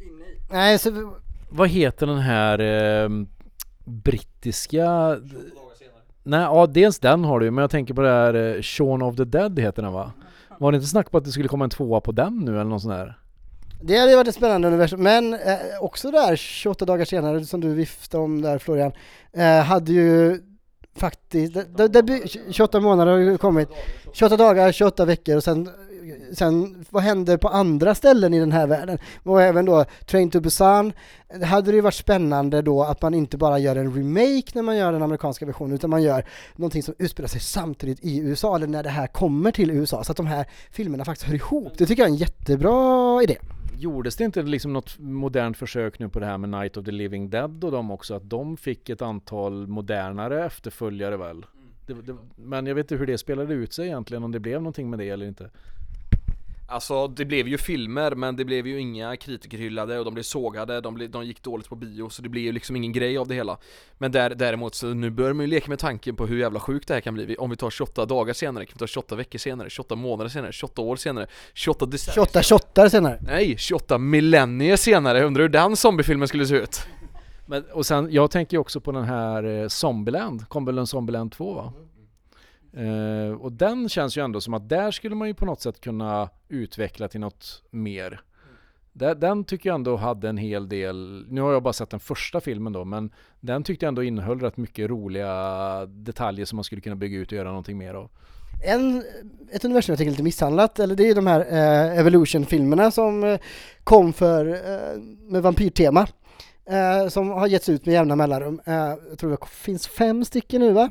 inne i. Nej, så, Vad heter den här eh, brittiska... Nej, ja dels den har du ju, men jag tänker på det här eh, Shaun of the Dead heter den va? Var det inte snack på att det skulle komma en tvåa på den nu eller något sånt där? det hade varit ett spännande universum, men eh, också där 28 dagar senare som du viftade om där Florian, eh, hade ju faktiskt, det, det, det, 28 månader har ju kommit, 28 dagar, 28 veckor och sen sen vad händer på andra ställen i den här världen? Och även då Train to Busan, det hade det ju varit spännande då att man inte bara gör en remake när man gör den amerikanska versionen utan man gör någonting som utspelar sig samtidigt i USA eller när det här kommer till USA så att de här filmerna faktiskt hör ihop. Det tycker jag är en jättebra idé. Gjordes det inte liksom något modernt försök nu på det här med Night of the Living Dead och de också? Att de fick ett antal modernare efterföljare väl? Det, det, men jag vet inte hur det spelade ut sig egentligen, om det blev någonting med det eller inte. Alltså det blev ju filmer men det blev ju inga kritikerhyllade och de blev sågade, de, blev, de gick dåligt på bio så det blev ju liksom ingen grej av det hela Men där, däremot så nu börjar man ju leka med tanken på hur jävla sjukt det här kan bli Om vi tar 28 dagar senare, kan vi ta 28 veckor senare, 28 månader senare, 28 år senare, 28 decennier 28 shottar senare. Nej, 28 millennier senare, undrar hur den zombiefilmen skulle se ut? Men, och sen, jag tänker ju också på den här eh, Zombieland, kom väl en Zombieland 2 va? Eh, och den känns ju ändå som att där skulle man ju på något sätt kunna utveckla till något mer. Den tycker jag ändå hade en hel del, nu har jag bara sett den första filmen då, men den tyckte jag ändå innehöll rätt mycket roliga detaljer som man skulle kunna bygga ut och göra någonting mer av. En, ett universum jag tycker är lite misshandlat, eller det är de här eh, Evolution-filmerna som eh, kom för, eh, med vampyrtema. Eh, som har getts ut med jämna mellanrum. Eh, jag tror det finns fem stycken nu va?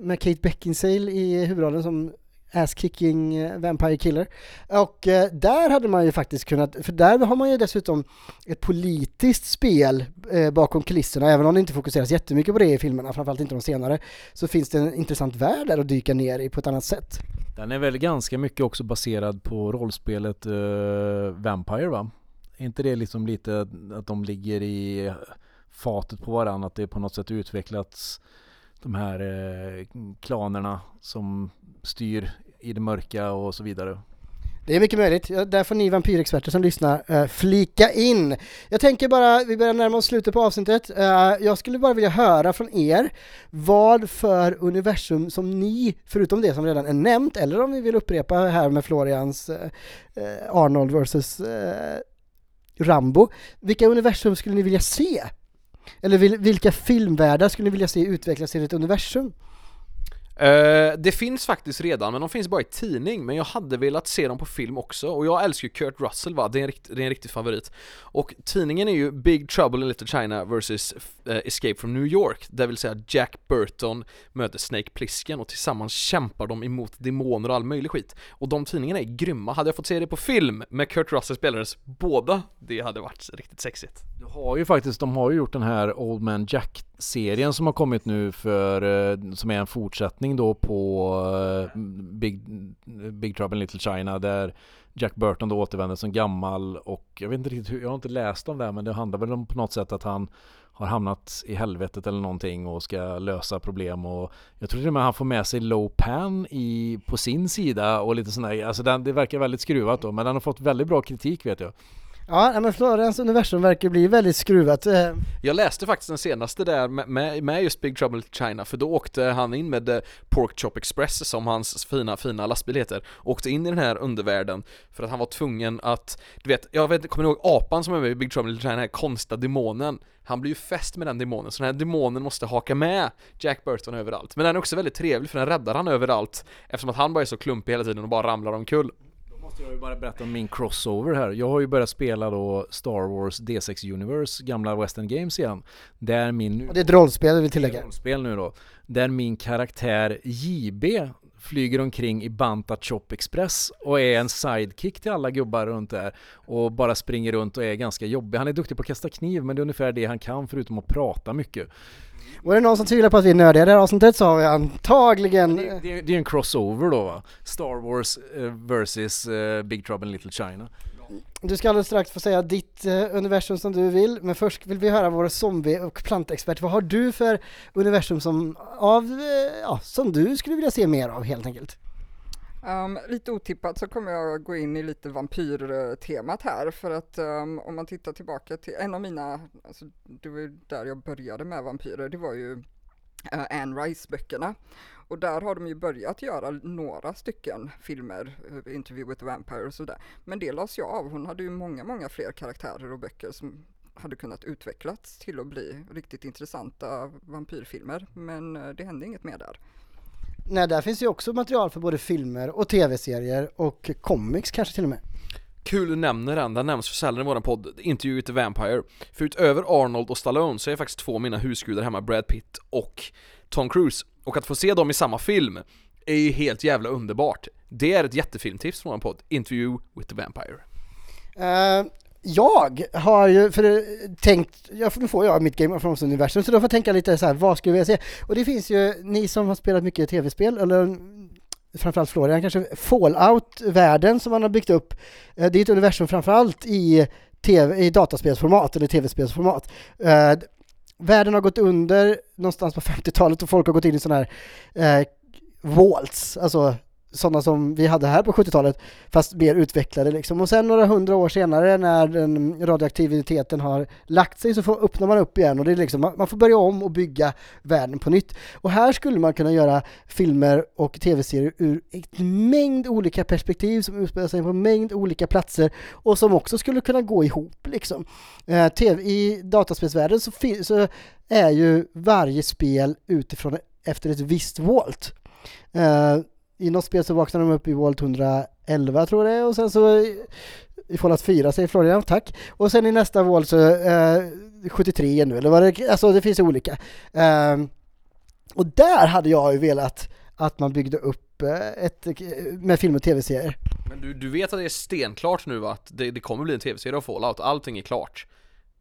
Med Kate Beckinsale i huvudrollen som ass-kicking eh, Vampire Killer. Och eh, där hade man ju faktiskt kunnat, för där har man ju dessutom ett politiskt spel eh, bakom kulisserna, även om det inte fokuseras jättemycket på det i filmerna, framförallt inte de senare, så finns det en intressant värld där att dyka ner i på ett annat sätt. Den är väl ganska mycket också baserad på rollspelet eh, Vampire va? Är inte det liksom lite att de ligger i eh, fatet på varandra, att det på något sätt utvecklats de här eh, klanerna som styr i det mörka och så vidare. Det är mycket möjligt. Ja, där får ni vampyrexperter som lyssnar eh, flika in. Jag tänker bara, vi börjar närma oss slutet på avsnittet. Eh, jag skulle bara vilja höra från er vad för universum som ni, förutom det som redan är nämnt, eller om vi vill upprepa här med Florians eh, eh Arnold versus eh, Rambo, vilka universum skulle ni vilja se? Eller vilka filmvärldar skulle ni vilja se utvecklas till ett universum? Uh, det finns faktiskt redan, men de finns bara i tidning, men jag hade velat se dem på film också, och jag älskar ju Kurt Russell va, det är en, rikt, det är en riktig favorit. Och tidningen är ju Big Trouble in Little China vs uh, eh, Escape from New York, det vill säga Jack Burton möter Snake Plissken och tillsammans kämpar de emot demoner och all möjlig skit. Och de tidningarna är grymma, hade jag fått se det på film med Kurt Russell spelades båda, det hade varit riktigt sexigt. Du har ju faktiskt, de har ju gjort den här Old Man Jack serien som har kommit nu för, eh, som är en fortsättning då på eh, Big, Big Trouble in Little China där Jack Burton då återvänder som gammal och jag vet inte riktigt hur, jag har inte läst om det här men det handlar väl om på något sätt att han har hamnat i helvetet eller någonting och ska lösa problem och jag tror till och med han får med sig Low Pan i, på sin sida och lite sådär, alltså den, det verkar väldigt skruvat då men den har fått väldigt bra kritik vet jag. Ja, men Florens universum verkar bli väldigt skruvat. Eh. Jag läste faktiskt den senaste där med, med, just Big Trouble China, för då åkte han in med eh, Pork Chop Express som hans fina, fina lastbil heter, åkte in i den här undervärlden för att han var tvungen att, du vet, jag vet, kommer ni ihåg apan som är med i Big Trouble China, den här konstiga demonen? Han blir ju fäst med den demonen, så den här demonen måste haka med Jack Burton överallt. Men den är också väldigt trevlig för den räddar han överallt, eftersom att han bara är så klumpig hela tiden och bara ramlar omkull måste jag ju bara berätta om min crossover här. Jag har ju börjat spela då Star Wars D6 Universe, gamla Western Games igen. Där min... och det är ett rollspel, jag vill tillägga. Rollspel nu då. Där min karaktär JB flyger omkring i Banta Chop Express och är en sidekick till alla gubbar runt där och bara springer runt och är ganska jobbig. Han är duktig på att kasta kniv men det är ungefär det han kan förutom att prata mycket. Och är det någon som tvivlar på att vi är nördiga i det här avsnittet så har vi antagligen... Det, det, det är en crossover då va? Star Wars eh, versus eh, Big Trouble in Little China. Du ska alldeles strax få säga ditt eh, universum som du vill, men först vill vi höra vår zombie och plantexpert. Vad har du för universum som, av, ja, som du skulle vilja se mer av helt enkelt? Um, lite otippat så kommer jag gå in i lite vampyrtemat här för att um, om man tittar tillbaka till en av mina, alltså det var ju där jag började med vampyrer, det var ju uh, Anne Rice-böckerna. Och där har de ju börjat göra några stycken filmer, eh, Interview with the Vampire och sådär. Men det lades ju av, hon hade ju många, många fler karaktärer och böcker som hade kunnat utvecklats till att bli riktigt intressanta vampyrfilmer. Men uh, det hände inget mer där. Nej, där finns ju också material för både filmer och tv-serier och comics kanske till och med. Kul du nämner den, den nämns för sällan i våran podd, Interview with the Vampire. För utöver Arnold och Stallone så är faktiskt två av mina husgudar hemma, Brad Pitt och Tom Cruise. Och att få se dem i samma film är ju helt jävla underbart. Det är ett jättefilmtips från våran podd, Interview with the Vampire. Eh, jag har ju för, tänkt, ja, nu får jag mitt Game of Thrones-universum, så då får jag tänka lite så här, vad skulle jag vilja se? Och det finns ju, ni som har spelat mycket tv-spel, eller framförallt Florian kanske, Fallout-världen som man har byggt upp, eh, det är ett universum framförallt i, TV, i dataspelsformat eller tv-spelsformat. Eh, världen har gått under någonstans på 50-talet och folk har gått in i sådana här eh, vaults, alltså sådana som vi hade här på 70-talet, fast mer utvecklade liksom. Och sen några hundra år senare när den radioaktiviteten har lagt sig så får, öppnar man upp igen och det är liksom, man, man får börja om och bygga världen på nytt. Och här skulle man kunna göra filmer och tv-serier ur en mängd olika perspektiv som utspelar sig på en mängd olika platser och som också skulle kunna gå ihop liksom. Eh, TV, I dataspelsvärlden så, så är ju varje spel utifrån efter ett visst volt. Eh, i något spel så vaknar de upp i Volt 111 tror jag det är och sen så eh, i- Fallout 4 säger Florian, tack. Och sen i nästa Volt så eh, 73 nu eller vad det alltså det finns olika. Eh, och där hade jag ju velat att man byggde upp eh, ett, eh, med film och tv-serier. Men du, du vet att det är stenklart nu va? Att det, det kommer bli en tv-serie av Fallout, allting är klart.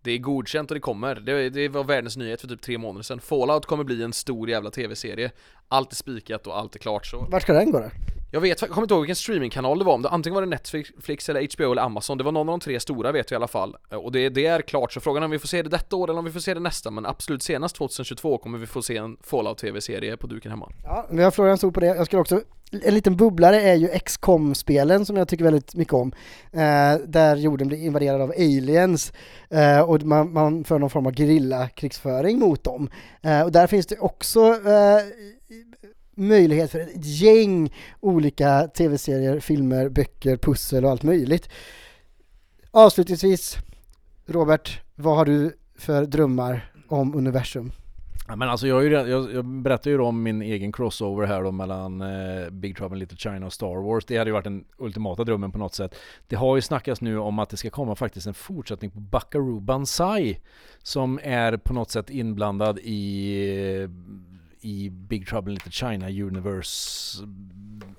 Det är godkänt och det kommer. Det, det var världens nyhet för typ tre månader sedan. Fallout kommer bli en stor jävla tv-serie. Allt är spikat och allt är klart så. Vart ska den gå då? Jag vet, jag kommer inte ihåg vilken streamingkanal det var, om det antingen var det Netflix eller HBO eller Amazon, det var någon av de tre stora vet jag i alla fall. Eh, och det, det är klart, så frågan är om vi får se det detta år eller om vi får se det nästa, men absolut senast 2022 kommer vi få se en Fallout TV-serie på duken hemma. Ja, vi har Florians ord på det. Jag skulle också, en liten bubblare är ju XCOM-spelen som jag tycker väldigt mycket om. Eh, där jorden blir invaderad av aliens eh, och man, man för någon form av krigsföring mot dem. Eh, och där finns det också eh, möjlighet för ett gäng olika tv-serier, filmer, böcker, pussel och allt möjligt. Avslutningsvis, Robert, vad har du för drömmar om universum? Ja, men alltså jag, ju, redan- jag, jag berättade ju om min egen crossover här då mellan eh, Big Trouble in Little China och Star Wars. Det hade ju varit den ultimata drömmen på något sätt. Det har ju snackats nu om att det ska komma faktiskt en fortsättning på Buckaroo Banzai som är på något sätt inblandad i eh, i Big Trouble in Little China Universe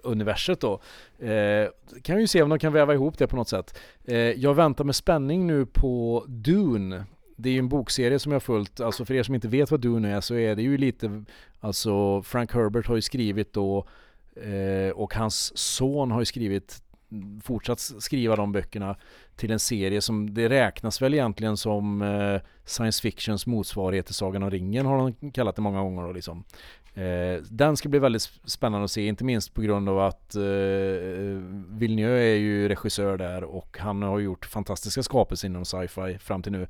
universet då. Eh, kan vi ju se om de kan väva ihop det på något sätt. Eh, jag väntar med spänning nu på Dune det är ju en bokserie som jag har följt, alltså för er som inte vet vad Dune är så är det ju lite, alltså Frank Herbert har ju skrivit då eh, och hans son har ju skrivit, fortsatt skriva de böckerna till en serie som det räknas väl egentligen som eh, science fictions motsvarighet till Sagan om ringen har de kallat det många gånger då liksom. Eh, den ska bli väldigt sp- spännande att se, inte minst på grund av att eh, Villeneuve är ju regissör där och han har gjort fantastiska skapelser inom sci-fi fram till nu.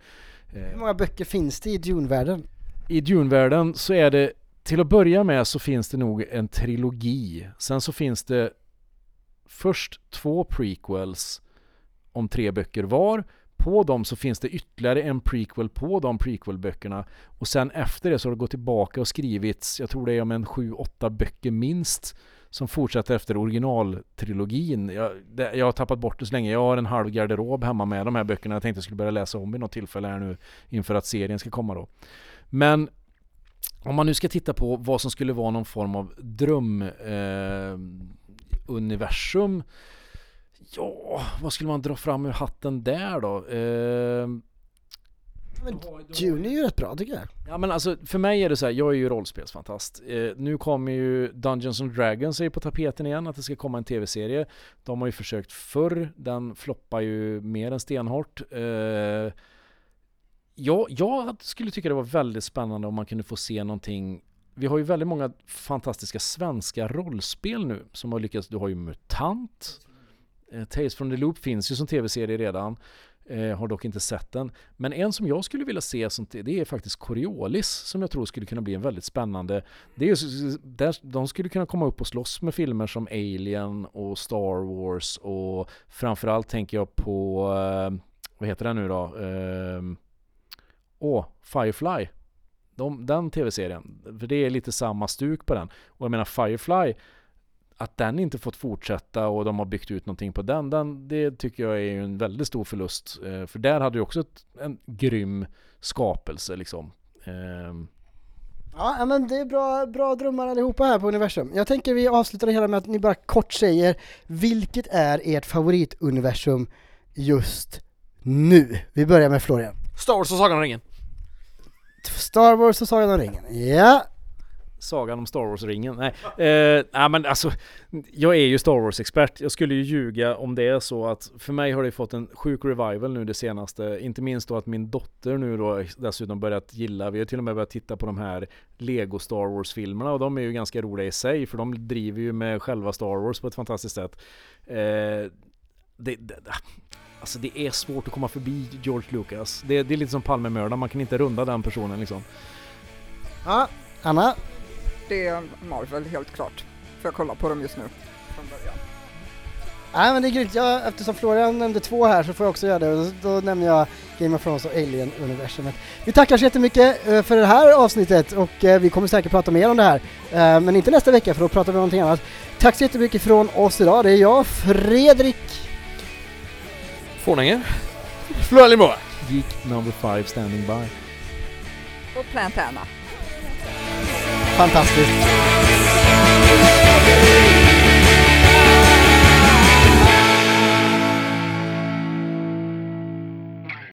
Eh, Hur många böcker finns det i Dune-världen? i Dune-världen så är det till att börja med så finns det nog en trilogi. Sen så finns det först två prequels om tre böcker var. På dem så finns det ytterligare en prequel på de prequel-böckerna. Och sen efter det så har det gått tillbaka och skrivits, jag tror det är om en sju, åtta böcker minst, som fortsätter efter originaltrilogin. Jag, det, jag har tappat bort det så länge. Jag har en halv garderob hemma med de här böckerna. Jag tänkte jag skulle börja läsa om vid något tillfälle här nu inför att serien ska komma då. Men om man nu ska titta på vad som skulle vara någon form av dröm eh, universum Ja, vad skulle man dra fram ur hatten där då? Eh, Men Dune är ju rätt bra tycker jag. Ja men alltså för mig är det så här, jag är ju rollspelsfantast. Eh, nu kommer ju Dungeons and Dragons är ju på tapeten igen, att det ska komma en tv-serie. De har ju försökt förr, den floppar ju mer än stenhårt. Eh, jag, jag skulle tycka det var väldigt spännande om man kunde få se någonting vi har ju väldigt många fantastiska svenska rollspel nu som har lyckats. Du har ju MUTANT. Eh, Tales from the Loop finns ju som tv-serie redan. Eh, har dock inte sett den. Men en som jag skulle vilja se som det är faktiskt Coriolis som jag tror skulle kunna bli en väldigt spännande. Det är där, de skulle kunna komma upp och slåss med filmer som Alien och Star Wars och framförallt tänker jag på, eh, vad heter den nu då? Eh, Åh, Firefly. De, den tv-serien. För det är lite samma stuk på den. Och jag menar Firefly, att den inte fått fortsätta och de har byggt ut någonting på den, den det tycker jag är en väldigt stor förlust. Eh, för där hade ju också ett, en grym skapelse liksom. Eh, Ja, men det är bra, bra drömmar allihopa här på universum. Jag tänker vi avslutar det hela med att ni bara kort säger vilket är ert favorituniversum just nu? Vi börjar med Florian. Star Wars och Sagan om ringen. Star Wars och Sagan om ringen. Ja, Sagan om Star Wars-ringen. Nej, eh, nej men alltså, jag är ju Star Wars-expert. Jag skulle ju ljuga om det är så att för mig har det fått en sjuk revival nu det senaste. Inte minst då att min dotter nu då dessutom börjat gilla, vi har till och med börjat titta på de här Lego Star Wars-filmerna och de är ju ganska roliga i sig för de driver ju med själva Star Wars på ett fantastiskt sätt. Eh, det, det, alltså det är svårt att komma förbi George Lucas. Det, det är lite som Palmemördaren, man kan inte runda den personen liksom. ja. Anna? Det är Marvel helt klart. Får jag kolla på dem just nu? Från början. Nej men det är grymt, jag, eftersom Florian nämnde två här så får jag också göra det och då, då nämner jag Game of Thrones och Alien-universumet. Vi tackar så jättemycket eh, för det här avsnittet och eh, vi kommer säkert prata mer om det här. Eh, Men inte nästa vecka för då pratar vi om någonting annat. Tack så jättemycket från oss idag, det är jag, Fredrik. Fornänge. Flålimo. Geek number five standing by. Och Plantana. Fantastiskt.